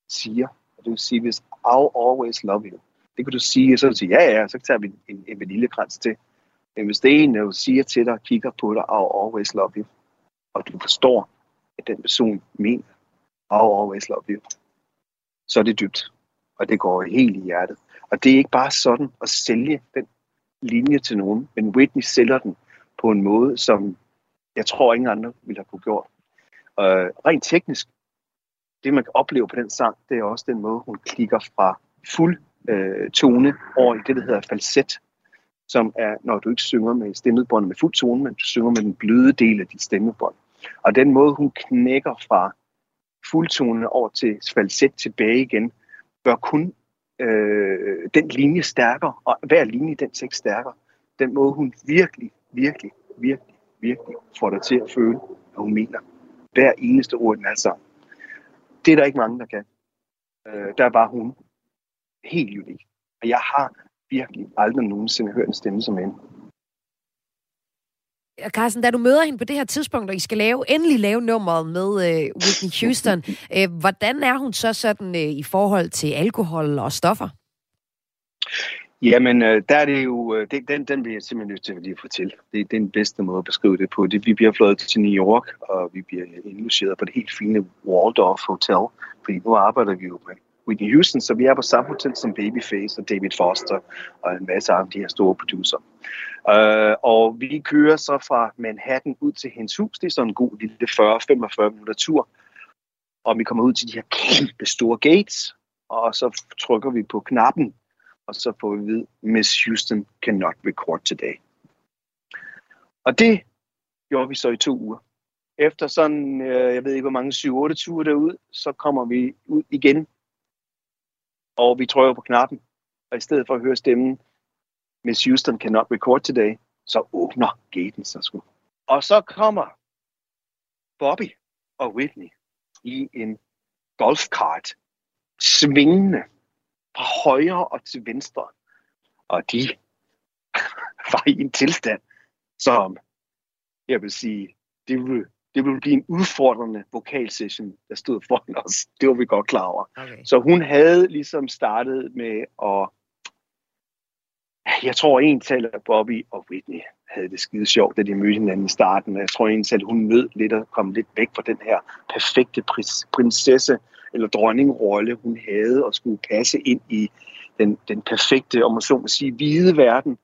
siger. Og det vil sige, hvis I'll always love you, det kan du sige, og så vil du sige, ja, ja, så tager vi en, en vaniljekrans til. Men hvis det er en, der siger til dig, kigger på dig, I'll always love you, og du forstår, at den person mener, I'll always love you, så er det dybt. Og det går helt i hjertet. Og det er ikke bare sådan at sælge den linje til nogen, men Whitney sælger den på en måde, som jeg tror ingen andre ville have kunne gjort. Og rent teknisk, det man kan opleve på den sang, det er også den måde, hun klikker fra fuld øh, tone over i det, der hedder falset, som er, når du ikke synger med stemmebåndet med fuld tone, men du synger med den bløde del af dit stemmebånd. Og den måde, hun knækker fra fuldtone over til falset tilbage igen, gør kun øh, den linje stærkere, og hver linje i den tekst stærkere. Den måde, hun virkelig, virkelig, virkelig, virkelig får dig til at føle, hvad hun mener. Hver eneste ord den er sammen. Det er der ikke mange, der kan. Øh, der er bare hun helt unik. Og jeg har virkelig aldrig nogensinde hørt en stemme som hende. Carsten, da du møder hende på det her tidspunkt, og I skal lave, endelig lave nummeret med øh, Whitney Houston, øh, hvordan er hun så sådan øh, i forhold til alkohol og stoffer? Jamen, øh, der er det jo, øh, det, den, den vil jeg simpelthen nødt til at lige fortælle. Det, det er den bedste måde at beskrive det på. Det, vi bliver fløjet til New York, og vi bliver indlogeret på det helt fine Waldorf Hotel, fordi nu arbejder vi jo med Whitney Houston, så vi er på samme hotel som Babyface og David Foster og en masse af de her store producer. Uh, og vi kører så fra Manhattan ud til hendes hus. Det er sådan en god lille 40-45 minutter tur. og vi kommer ud til de her kæmpe store gates, og så trykker vi på knappen, og så får vi at vide, Miss Houston cannot record today. Og det gjorde vi så i to uger. Efter sådan, øh, jeg ved ikke hvor mange, 7-8 ture derud, så kommer vi ud igen, og vi trykker på knappen, og i stedet for at høre stemmen, Miss Houston cannot record today, så åbner gaten sig sgu. Og så kommer Bobby og Whitney i en golfkart, svingende fra højre og til venstre. Og de var i en tilstand, som jeg vil sige, det ville, det ville blive en udfordrende vokalsession, der stod foran os. Det var vi godt klar over. Okay. Så hun havde ligesom startet med at jeg tror en tal af Bobby og Whitney havde det skide sjovt, da de mødte hinanden i starten. Jeg tror en tal, hun nød lidt at komme lidt væk fra den her perfekte prinsesse eller dronningrolle, hun havde og skulle passe ind i den, den perfekte, om man så må sige, hvide verden,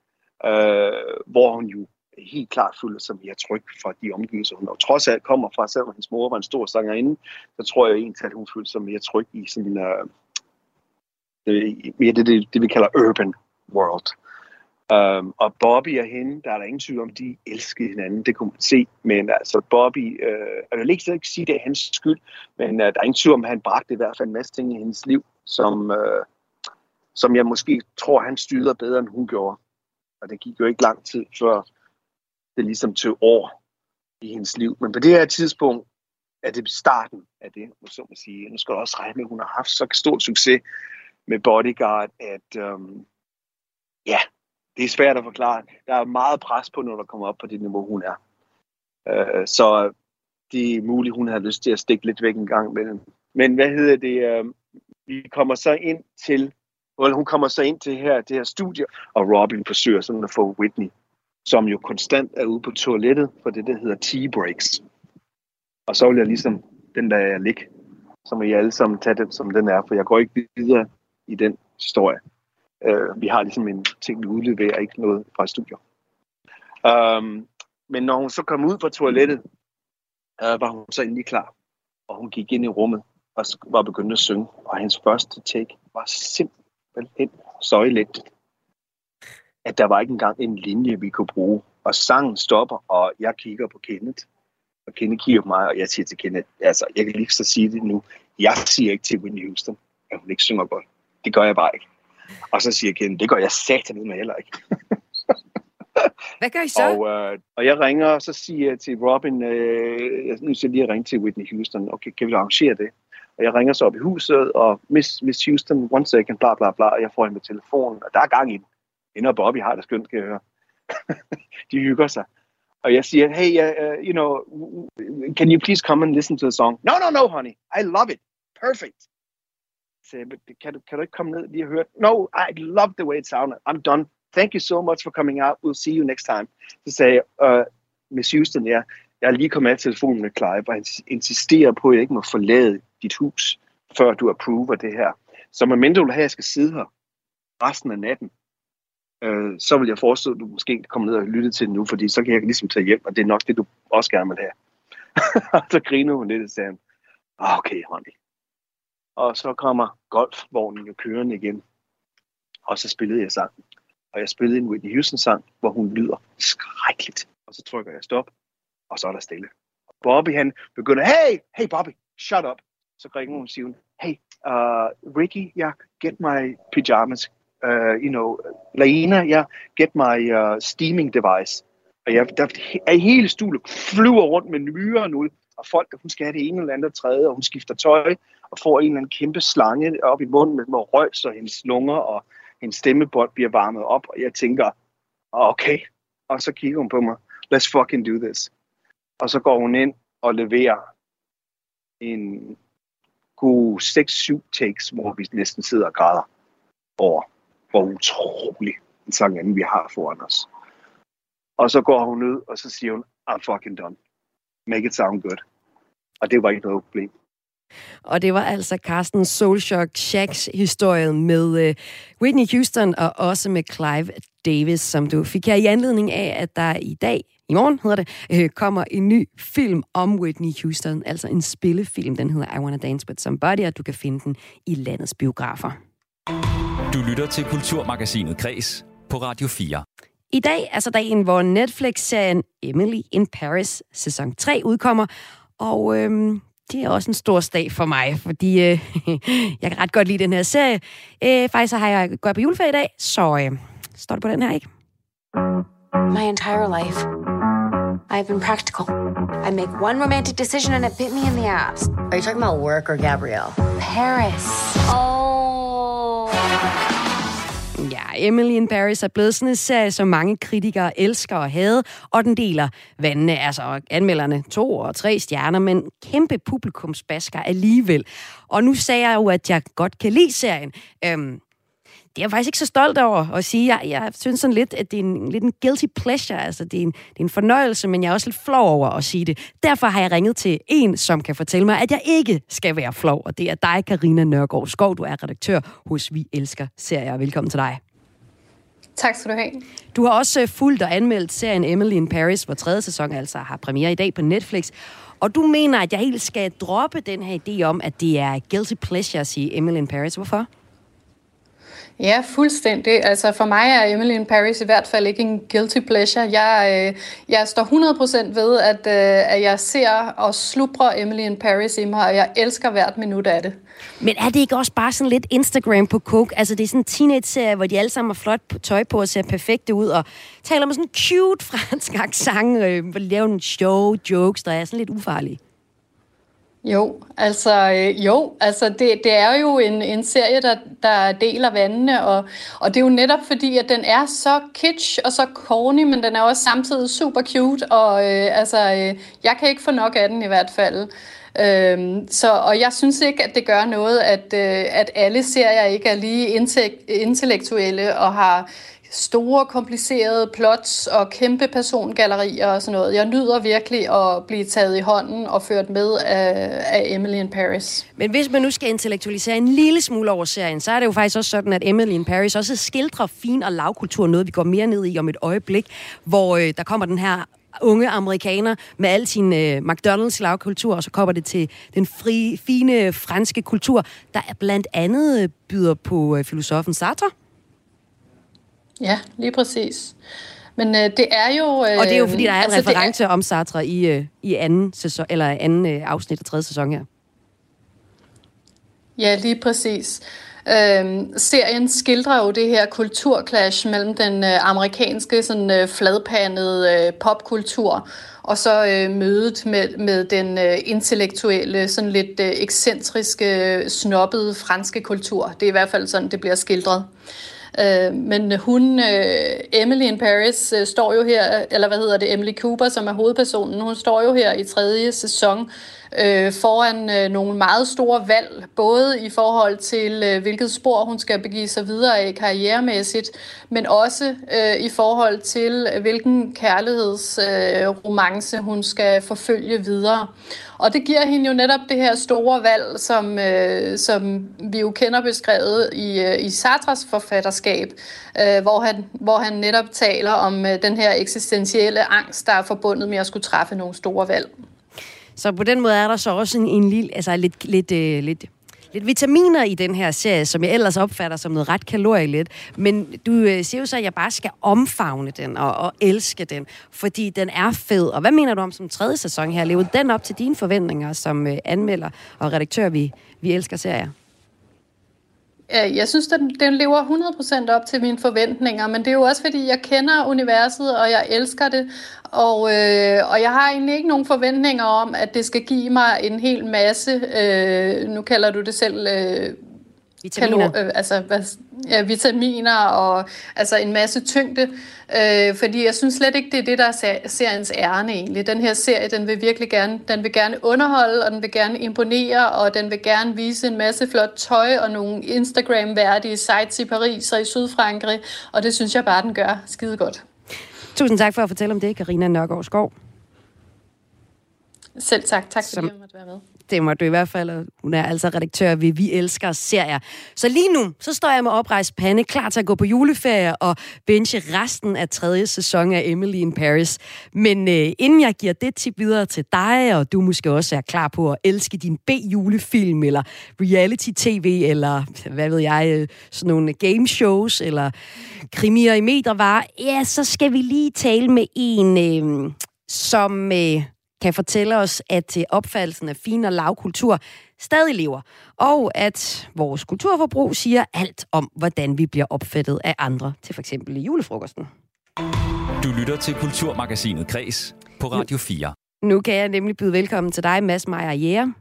øh, hvor hun jo helt klart føler sig mere tryg fra de omgivelser, hun og trods alt kommer fra, selvom hendes mor var en stor sangerinde, så tror jeg egentlig, at hun føler sig mere tryg i sådan, øh, mere det, det, det, vi kalder urban world. Um, og Bobby og hende, der er der ingen tvivl om, de elskede hinanden, det kunne man se. Men altså Bobby, øh, jeg vil ikke, ikke sige, det er hans skyld, men øh, der er ingen tvivl om, at han bragte i hvert fald en masse ting i hendes liv, som, øh, som jeg måske tror, han styrede bedre, end hun gjorde. Og det gik jo ikke lang tid, før det ligesom til år i hendes liv. Men på det her tidspunkt er det starten af det, må så man sige. Nu skal du også regne med, at hun har haft så stor succes med Bodyguard, at øhm, ja, det er svært at forklare. Der er meget pres på, når der kommer op på det niveau, hun er. Øh, så det er muligt, hun har lyst til at stikke lidt væk en gang imellem. Men hvad hedder det? Øh, vi kommer så ind til, eller hun kommer så ind til her, det her studie, og Robin forsøger sådan at få Whitney, som jo konstant er ude på toilettet for det, der hedder tea breaks. Og så vil jeg ligesom, den der jeg ligge, så må I alle sammen tage den, som den er, for jeg går ikke videre i den historie. Øh, vi har ligesom en ting, vi udleverer, ikke noget fra studier. Um, øhm, men når hun så kom ud fra toilettet, uh, var hun så endelig klar. Og hun gik ind i rummet og var begyndt at synge. Og hendes første take var simpelthen så elendigt, at der var ikke engang en linje, vi kunne bruge. Og sangen stopper, og jeg kigger på Kenneth. Og Kenneth kigger på mig, og jeg siger til Kenneth, altså, jeg kan lige så sige det nu. Jeg siger ikke til Whitney Houston, at hun ikke synger godt. Det gør jeg bare ikke. Og så siger Ken, det gør jeg satan med heller ikke. Hvad gør I så? Og, øh, og jeg ringer, og så siger jeg til Robin, øh, jeg nu skal lige ringe til Whitney Houston, okay, kan vi arrangere det? Og jeg ringer så op i huset, og Miss, Miss Houston, one second, bla bla bla, og jeg får hende med telefonen, og der er gang i den. Hende og Bobby har det skønt, skal jeg høre. De hygger sig. Og jeg siger, hey, uh, uh you know, can you please come and listen to the song? No, no, no, honey, I love it. Perfect sagde, kan du, kan du ikke komme ned lige og høre? No, I love the way it sounded. I'm done. Thank you so much for coming out. We'll see you next time. Så sagde jeg, uh, Miss Houston, ja, jeg er lige kommet af telefonen med Clive, og han insisterer på, at jeg ikke må forlade dit hus, før du approver det her. Så medmindre du vil have, at jeg skal sidde her resten af natten, øh, så vil jeg forestå, at du måske kommer ned og lytte til det nu, fordi så kan jeg ligesom tage hjem, og det er nok det, du også gerne vil have. så griner hun lidt og sagde, ah, okay, honey, og så kommer golfvognen jo kørende igen. Og så spillede jeg sangen. Og jeg spillede en Whitney Houston-sang, hvor hun lyder skrækkeligt. Og så trykker jeg stop, og så er der stille. Og Bobby han begynder, hey, hey Bobby, shut up. Så ringer hun og siger, hey, uh, Ricky, yeah, get my pyjamas. Uh, you know, Laina, yeah, get my uh, steaming device. Og jeg, der er hele stulet flyver rundt med myrer ud, og folk, hun skal have det ene eller andet tredje, og hun skifter tøj, og får en eller anden kæmpe slange op i munden med, med røg, så hendes lunger og hendes stemmebånd bliver varmet op, og jeg tænker, okay, og så kigger hun på mig, let's fucking do this. Og så går hun ind og leverer en god 6-7 takes, hvor vi næsten sidder og græder over, hvor utrolig en sang anden vi har foran os. Og så går hun ud, og så siger hun, I'm fucking done. Make it sound good. Og det var ikke noget problem. Og det var altså Carsten Soulshock Shacks historie med uh, Whitney Houston og også med Clive Davis, som du fik her i anledning af, at der i dag i morgen hedder det, øh, kommer en ny film om Whitney Houston, altså en spillefilm. Den hedder I Wanna Dance With Somebody, og du kan finde den i landets biografer. Du lytter til Kulturmagasinet Kres på Radio 4. I dag er så dagen, hvor Netflix-serien Emily in Paris sæson 3 udkommer, og øhm, det er også en stor dag for mig, fordi øh, jeg kan ret godt lide den her serie. Øh, faktisk har jeg gået på juleferie i dag, så øh, står det på den her, ikke? My entire life, I've been practical. I make one romantic decision and it bit me in the ass. Are you talking about work or Gabrielle? Paris. Oh. Emily in Paris er blevet sådan en serie, som mange kritikere elsker og hader, og den deler vandene, altså anmelderne to og tre stjerner, men kæmpe publikumsbasker alligevel. Og nu sagde jeg jo, at jeg godt kan lide serien. Øhm, det er jeg faktisk ikke så stolt over at sige. Jeg, jeg synes sådan lidt, at det er en, lidt en guilty pleasure. Altså, det er, en, det er en fornøjelse, men jeg er også lidt flov over at sige det. Derfor har jeg ringet til en, som kan fortælle mig, at jeg ikke skal være flov. Og det er dig, Karina Nørgaard Skov. Du er redaktør hos Vi Elsker Serier. Velkommen til dig. Tak skal du have. Du har også øh, fulgt og anmeldt serien Emily in Paris, hvor tredje sæson altså har premiere i dag på Netflix. Og du mener, at jeg helt skal droppe den her idé om, at det er guilty pleasure at sige Emily in Paris. Hvorfor? Ja, fuldstændig. Altså for mig er Emily in Paris i hvert fald ikke en guilty pleasure. Jeg, øh, jeg står 100% ved, at, øh, at jeg ser og slubrer Emily in Paris i mig, og jeg elsker hvert minut af det. Men er det ikke også bare sådan lidt Instagram på coke? Altså det er sådan en teenage-serie, hvor de alle sammen har flot tøj på og ser perfekte ud, og taler med sådan en cute fransk accent, øh, hvor de laver nogle show jokes, der er sådan lidt ufarlige. Jo, altså, øh, jo, altså det, det er jo en, en serie, der, der deler vandene, og, og det er jo netop fordi, at den er så kitsch og så corny, men den er også samtidig super cute, og øh, altså, øh, jeg kan ikke få nok af den i hvert fald. Øhm, så, og jeg synes ikke, at det gør noget, at, øh, at alle serier ikke er lige intellektuelle og har store, komplicerede plots og kæmpe persongallerier og sådan noget. Jeg nyder virkelig at blive taget i hånden og ført med af, af Emily in Paris. Men hvis man nu skal intellektualisere en lille smule over serien, så er det jo faktisk også sådan, at Emily in Paris også skildrer fin og lavkultur, noget vi går mere ned i om et øjeblik, hvor øh, der kommer den her unge amerikaner med al sin øh, McDonald's lavkultur, og så kommer det til den fri, fine franske kultur, der blandt andet øh, byder på øh, filosofen Sartre. Ja, lige præcis. Men øh, det er jo... Øh, og det er jo fordi, der er en altså, reference er... om Sartre i, øh, i anden, sæson, eller anden øh, afsnit af tredje sæson her. Ja, lige præcis. Øhm, serien skildrer jo det her kulturclash mellem den øh, amerikanske sådan øh, fladpandede øh, popkultur og så øh, mødet med, med den øh, intellektuelle, sådan lidt øh, ekscentriske, snobbede franske kultur. Det er i hvert fald sådan, det bliver skildret. Øh, Øh, men hun, øh, Emily in Paris, øh, står jo her, eller hvad hedder det, Emily Cooper, som er hovedpersonen, hun står jo her i tredje sæson. øh, Øh, foran øh, nogle meget store valg, både i forhold til, øh, hvilket spor hun skal begive sig videre af karrieremæssigt, men også øh, i forhold til, hvilken kærlighedsromance øh, hun skal forfølge videre. Og det giver hende jo netop det her store valg, som, øh, som vi jo kender beskrevet i, øh, i Sartres forfatterskab, øh, hvor, han, hvor han netop taler om øh, den her eksistentielle angst, der er forbundet med at skulle træffe nogle store valg. Så på den måde er der så også en, en lille, altså lidt, lidt, øh, lidt lidt vitaminer i den her serie, som jeg ellers opfatter som noget ret kalorielet. Men du øh, siger jo så, at jeg bare skal omfavne den og, og elske den, fordi den er fed. Og hvad mener du om som tredje sæson her? Levede den op til dine forventninger som øh, anmelder og redaktør, vi, vi elsker serier? Øh, jeg synes, den, den lever 100% op til mine forventninger, men det er jo også, fordi jeg kender universet, og jeg elsker det, og, øh, og jeg har egentlig ikke nogen forventninger om, at det skal give mig en hel masse, øh, nu kalder du det selv... Øh, Vitaminer. Kalor, øh, altså, hvad, ja, vitaminer og altså en masse tyngde. Øh, fordi jeg synes slet ikke, det er det, der er seriens ærne egentlig. Den her serie, den vil virkelig gerne, den vil gerne underholde, og den vil gerne imponere, og den vil gerne vise en masse flot tøj og nogle Instagram-værdige sites i Paris og i Sydfrankrig. Og det synes jeg bare, den gør skide godt. Tusind tak for at fortælle om det, Karina Nørgaard Skov. Selv tak. Tak fordi jeg måtte være med det du i hvert fald. Hun er altså redaktør ved Vi Elsker serier. Så lige nu, så står jeg med oprejst pande, klar til at gå på juleferie og binge resten af tredje sæson af Emily in Paris. Men øh, inden jeg giver det tip videre til dig, og du måske også er klar på at elske din B-julefilm, eller reality-tv, eller hvad ved jeg, øh, sådan nogle game shows, eller krimier i meter var, ja, så skal vi lige tale med en, øh, som... Øh, kan fortælle os, at opfattelsen af fin og lavkultur stadig lever, og at vores kulturforbrug siger alt om, hvordan vi bliver opfattet af andre, til for eksempel i julefrokosten. Du lytter til Kulturmagasinet Kres på Radio 4. Nu kan jeg nemlig byde velkommen til dig, Mads Meyer Jæger.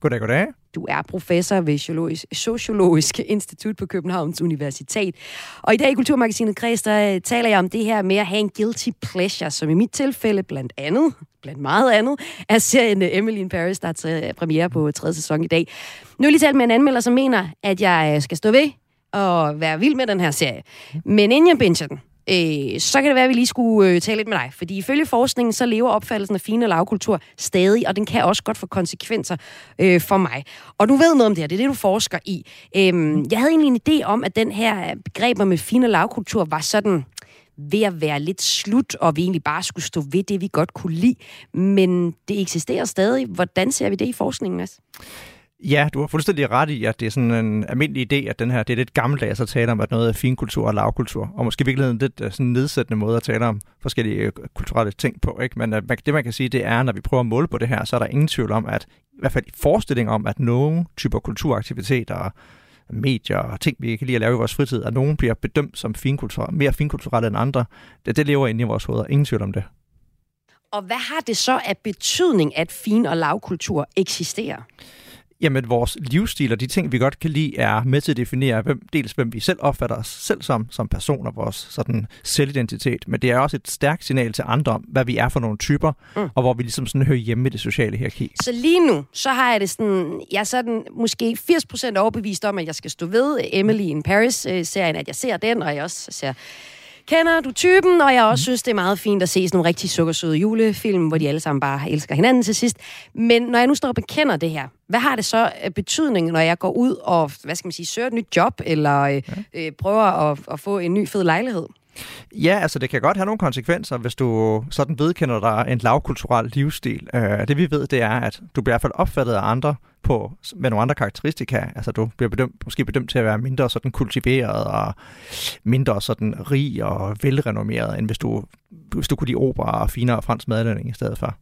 Goddag, goddag. Du er professor ved Sociologisk Institut på Københavns Universitet. Og i dag i Kulturmagasinet Kreds, der øh, taler jeg om det her med at have en guilty pleasure, som i mit tilfælde blandt andet, blandt meget andet, er serien øh, Emily in Paris, der er øh, premiere på tredje sæson i dag. Nu har jeg lige talt med en anmelder, som mener, at jeg skal stå ved og være vild med den her serie. Men inden jeg binger den, øh, så kan det være, at vi lige skulle øh, tale lidt med dig. Fordi ifølge forskningen, så lever opfattelsen af fine lavkultur stadig, og den kan også godt få konsekvenser øh, for mig. Og du ved noget om det her, det er det, du forsker i. Øhm, jeg havde egentlig en idé om, at den her begreber med fine lavkultur var sådan ved at være lidt slut, og vi egentlig bare skulle stå ved det, vi godt kunne lide. Men det eksisterer stadig. Hvordan ser vi det i forskningen, Mads? Ja, du har fuldstændig ret i, at det er sådan en almindelig idé, at den her, det er lidt gammeldags at tale om, at noget er finkultur og lavkultur, og måske i virkeligheden lidt øh, sådan en nedsættende måde at tale om forskellige øh, kulturelle ting på. Ikke? Men øh, det man kan sige, det er, når vi prøver at måle på det her, så er der ingen tvivl om, at i hvert fald forestilling om, at nogle typer kulturaktiviteter, medier og ting, vi kan lide at lave i vores fritid, at nogen bliver bedømt som finkultur, mere finkulturelle end andre, det, det lever inde i vores hoveder. Ingen tvivl om det. Og hvad har det så af betydning, at fin- og lavkultur eksisterer? Jamen vores livsstil og de ting, vi godt kan lide, er med til at definere, hvem, dels hvem vi selv opfatter os selv som, som personer, vores sådan selvidentitet, men det er også et stærkt signal til andre om, hvad vi er for nogle typer, mm. og hvor vi ligesom sådan hører hjemme i det sociale hierarki. Så lige nu, så har jeg det sådan, jeg er sådan måske 80% overbevist om, at jeg skal stå ved Emily in Paris-serien, at jeg ser den, og jeg også ser Kender du typen? Og jeg også synes, det er meget fint at se sådan nogle rigtig sukkersøde julefilm, hvor de alle sammen bare elsker hinanden til sidst. Men når jeg nu står og bekender det her, hvad har det så betydning, når jeg går ud og, hvad skal man sige, søger et nyt job, eller øh, ja. øh, prøver at, at få en ny fed lejlighed? Ja, altså det kan godt have nogle konsekvenser, hvis du sådan vedkender dig en lavkulturel livsstil. Øh, det vi ved, det er, at du bliver i hvert fald opfattet af andre på, med nogle andre karakteristika. Altså du bliver bedømt, måske bedømt til at være mindre sådan kultiveret og mindre sådan rig og velrenommeret, end hvis du, hvis du kunne lide opera og finere fransk madlavning i stedet for.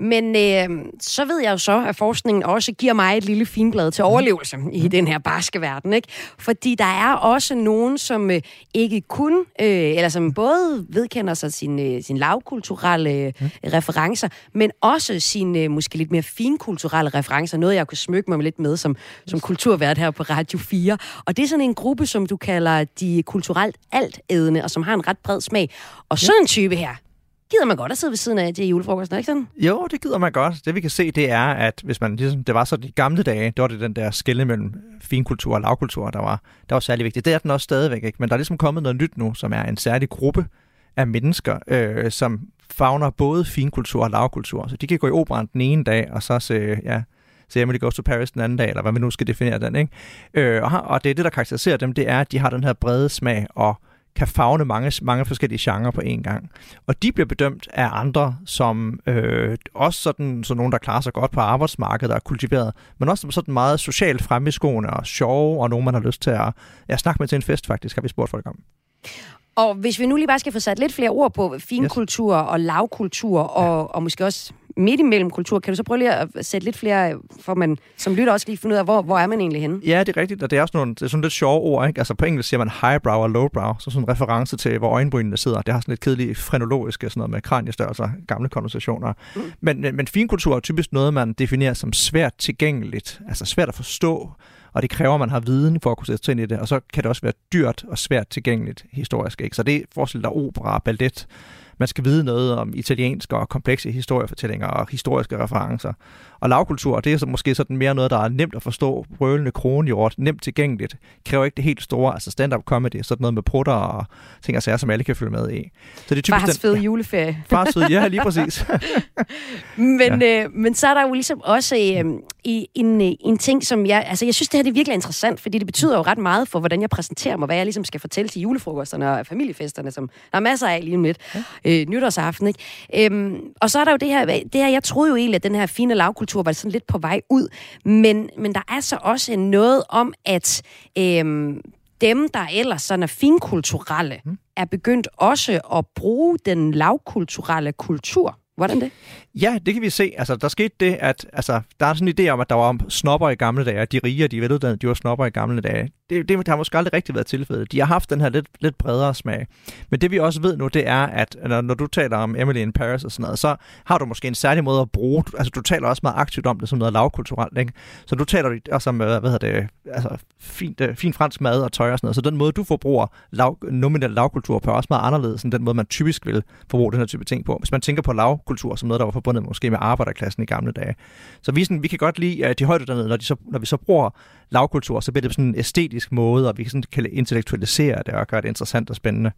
Men øh, så ved jeg jo så, at forskningen også giver mig et lille finblad til overlevelse mm. i den her barske verden. Ikke? Fordi der er også nogen, som øh, ikke kun, øh, eller som både vedkender sig sine øh, sin lavkulturelle mm. referencer, men også sine øh, måske lidt mere finkulturelle referencer. Noget, jeg kunne smykke mig lidt med som, som kulturvært her på Radio 4. Og det er sådan en gruppe, som du kalder de kulturelt altædende, og som har en ret bred smag. Og sådan en type her, gider man godt at sidde ved siden af til julefrokosten, ikke sådan? Jo, det gider man godt. Det vi kan se, det er, at hvis man ligesom, det var så de gamle dage, der var det den der skille mellem finkultur og lavkultur, der var, der var særlig vigtigt. Det er den også stadigvæk, ikke? Men der er ligesom kommet noget nyt nu, som er en særlig gruppe af mennesker, øh, som fagner både finkultur og lavkultur. Så de kan gå i operan den ene dag, og så se, ja, se Emily Goes to Paris den anden dag, eller hvad man nu skal definere den, ikke? Øh, og, og det er det, der karakteriserer dem, det er, at de har den her brede smag og kan fagne mange, mange forskellige genrer på én gang. Og de bliver bedømt af andre som øh, også sådan, så nogen, der klarer sig godt på arbejdsmarkedet og er kultiveret, men også som sådan meget socialt fremme og sjove, og nogen, man har lyst til at ja, snakke med til en fest, faktisk, har vi spurgt folk om. Og hvis vi nu lige bare skal få sat lidt flere ord på finkultur yes. og lavkultur, og, ja. og måske også midt imellem kultur. Kan du så prøve lige at sætte lidt flere, for man som lytter også lige finde ud af, hvor, hvor er man egentlig henne? Ja, det er rigtigt, og det er også nogle, det er sådan lidt sjove ord. Ikke? Altså på engelsk siger man highbrow og lowbrow, så sådan en reference til, hvor øjenbrynene sidder. Det har sådan lidt kedeligt frenologisk, sådan noget med kraniestørrelser, gamle konversationer. Mm. Men, men finkultur er typisk noget, man definerer som svært tilgængeligt, altså svært at forstå, og det kræver, at man har viden for at kunne sætte sig ind i det, og så kan det også være dyrt og svært tilgængeligt historisk. Ikke? Så det forestiller dig opera, ballet, man skal vide noget om italiensk og komplekse historiefortællinger og historiske referencer. Og lavkultur, det er så måske sådan mere noget, der er nemt at forstå, brølende kronhjort, nemt tilgængeligt, kræver ikke det helt store, altså stand-up comedy, sådan noget med prutter og ting og sager, som alle kan følge med i. Så det er typisk Fars fede ja, juleferie. Fars fede, ja, lige præcis. men, ja. øh, men så er der jo ligesom også øh, en, øh, en ting, som jeg, altså jeg synes, det her det er virkelig interessant, fordi det betyder jo ret meget for, hvordan jeg præsenterer mig, hvad jeg ligesom skal fortælle til julefrokosterne og familiefesterne, som der er masser af lige om lidt, ja. Øh, nytårsaften, ikke? Øhm, og så er der jo det her, det her, jeg troede jo egentlig, at den her fine lavkultur var sådan lidt på vej ud, men, men der er så også noget om, at øhm, dem, der ellers sådan er finkulturelle, mm. er begyndt også at bruge den lavkulturelle kultur. Hvordan det? Ja, det kan vi se. Altså, der skete det, at altså, der er sådan en idé om, at der var snopper i gamle dage, de rige og de veluddannede, de var snopper i gamle dage. Det, det har måske aldrig rigtig været tilfældet. De har haft den her lidt, lidt bredere smag. Men det vi også ved nu, det er, at når, når du taler om Emily in Paris og sådan noget, så har du måske en særlig måde at bruge, altså du taler også meget aktivt om det som noget lavkulturelt, ikke? Så du taler også om, øh, hvad hedder det, altså fint, øh, fint fransk mad og tøj og sådan noget. Så den måde, du forbruger lav, nominel lavkultur på, er også meget anderledes end den måde, man typisk vil forbruge den her type ting på. Hvis man tænker på lavkultur som noget, der var forbundet måske med arbejderklassen i gamle dage. Så vi, sådan, vi kan godt lide, at de højdeuddannede, når, de så, når vi så bruger lavkultur, så bliver det sådan æstetisk æstetisk måde, og vi sådan, kan intellektualisere det og gøre det interessant og spændende.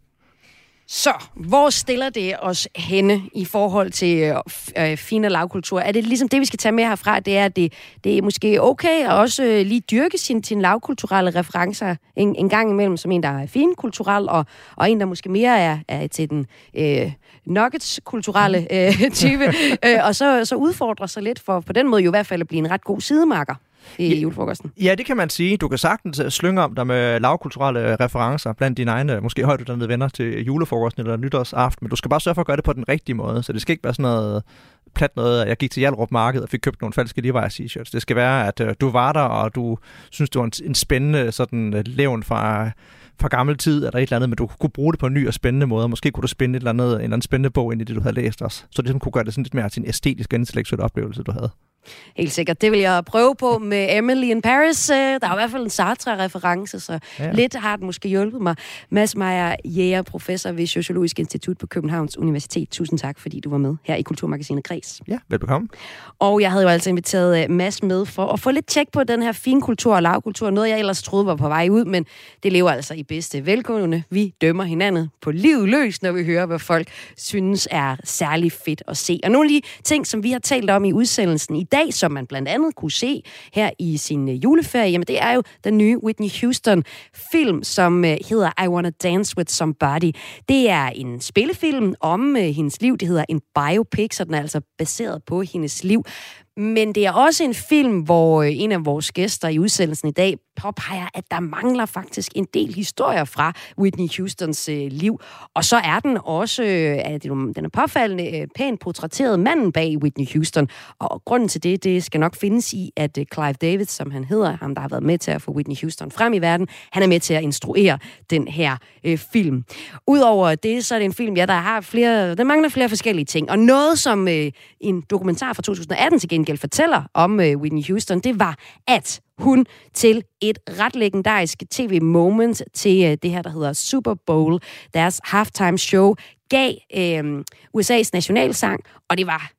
Så, hvor stiller det os henne i forhold til øh, øh fin og lavkultur? Er det ligesom det, vi skal tage med herfra, det er, at det, det er måske okay at også øh, lige dyrke sin, sin lavkulturelle referencer en, en gang imellem, som en, der er finkulturel, og, og en, der måske mere er, er til den øh, nuggets-kulturelle øh, type, øh, og så, så udfordrer sig lidt for på den måde jo i hvert fald at blive en ret god sidemarker i ja, julefrokosten. Ja, det kan man sige. Du kan sagtens øh, slynge om dig med lavkulturelle referencer blandt dine egne, måske højtuddannede venner til julefrokosten eller nytårsaften, men du skal bare sørge for at gøre det på den rigtige måde, så det skal ikke være sådan noget plat noget, at jeg gik til Hjalrup Marked og fik købt nogle falske Levi's t-shirts. Det skal være, at øh, du var der, og du synes, det var en, en spændende sådan øh, levn fra fra gammel tid, eller et eller andet, men du kunne bruge det på en ny og spændende måde. Måske kunne du spænde et eller andet, en eller anden spændende bog ind i det, du havde læst også. Så det ligesom kunne gøre det sådan lidt mere til en æstetisk og intellektuel oplevelse, du havde. Helt sikkert. Det vil jeg prøve på med Emily in Paris. Øh, der er i hvert fald en Sartre-reference, så ja. lidt har det måske hjulpet mig. Mads Meyer Jæger, professor ved Sociologisk Institut på Københavns Universitet. Tusind tak, fordi du var med her i Kulturmagasinet Græs. Ja, velbekomme. Og jeg havde jo altså inviteret øh, Mads med for at få lidt tjek på den her finkultur og lavkultur. Noget, jeg ellers troede var på vej ud, men det lever altså i bedste velgående. Vi dømmer hinanden på livet løs, når vi hører, hvad folk synes er særlig fedt at se. Og nogle af de ting, som vi har talt om i udsendelsen i dag, som man blandt andet kunne se her i sin øh, juleferie, jamen det er jo den nye Whitney Houston-film, som øh, hedder I Wanna Dance With Somebody. Det er en spillefilm om øh, hendes liv. Det hedder en biopic, så den er altså baseret på hendes liv. Men det er også en film, hvor øh, en af vores gæster i udsendelsen i dag påpeger, at der mangler faktisk en del historier fra Whitney Houstons øh, liv. Og så er den også, øh, den er påfaldende, øh, pænt portrætteret manden bag Whitney Houston. Og grunden til det, det skal nok findes i, at øh, Clive David, som han hedder, ham der har været med til at få Whitney Houston frem i verden, han er med til at instruere den her øh, film. Udover det, så er det en film, ja, der har flere, der mangler flere forskellige ting. Og noget, som øh, en dokumentar fra 2018 til gengæld fortæller om øh, Whitney Houston, det var, at hun til et ret legendarisk tv-moment til øh, det her, der hedder Super Bowl, deres halftime show, gav øh, USA's nationalsang, og det var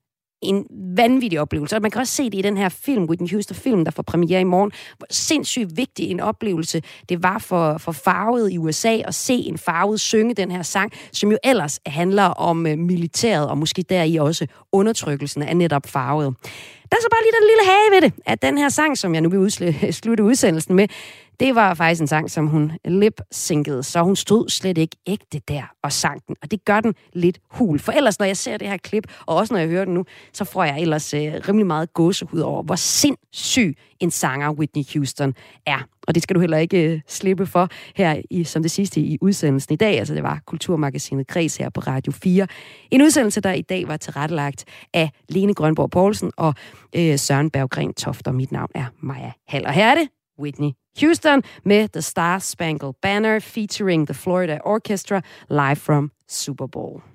en vanvittig oplevelse. Og man kan også se det i den her film, Whitney Houston-film, der får premiere i morgen. Hvor sindssygt vigtig en oplevelse det var for, for farvet i USA at se en farvet synge den her sang, som jo ellers handler om øh, militæret, og måske deri også undertrykkelsen af netop farvet. Der er så bare lige den lille hage ved det, at den her sang, som jeg nu vil slutte udsendelsen med, det var faktisk en sang, som hun lip-synkede, så hun stod slet ikke ægte der og sang den. Og det gør den lidt hul. For ellers, når jeg ser det her klip, og også når jeg hører den nu, så får jeg ellers øh, rimelig meget gåsehud over, hvor sindssyg en sanger Whitney Houston er. Og det skal du heller ikke øh, slippe for her i, som det sidste i udsendelsen i dag. Altså det var Kulturmagasinet Kreds her på Radio 4. En udsendelse, der i dag var tilrettelagt af Lene Grønborg Poulsen og øh, Søren Berggren Toft. Og mit navn er Maja Hall. Og her er det Whitney Houston med The Star Spangled Banner featuring the Florida Orchestra live from Super Bowl.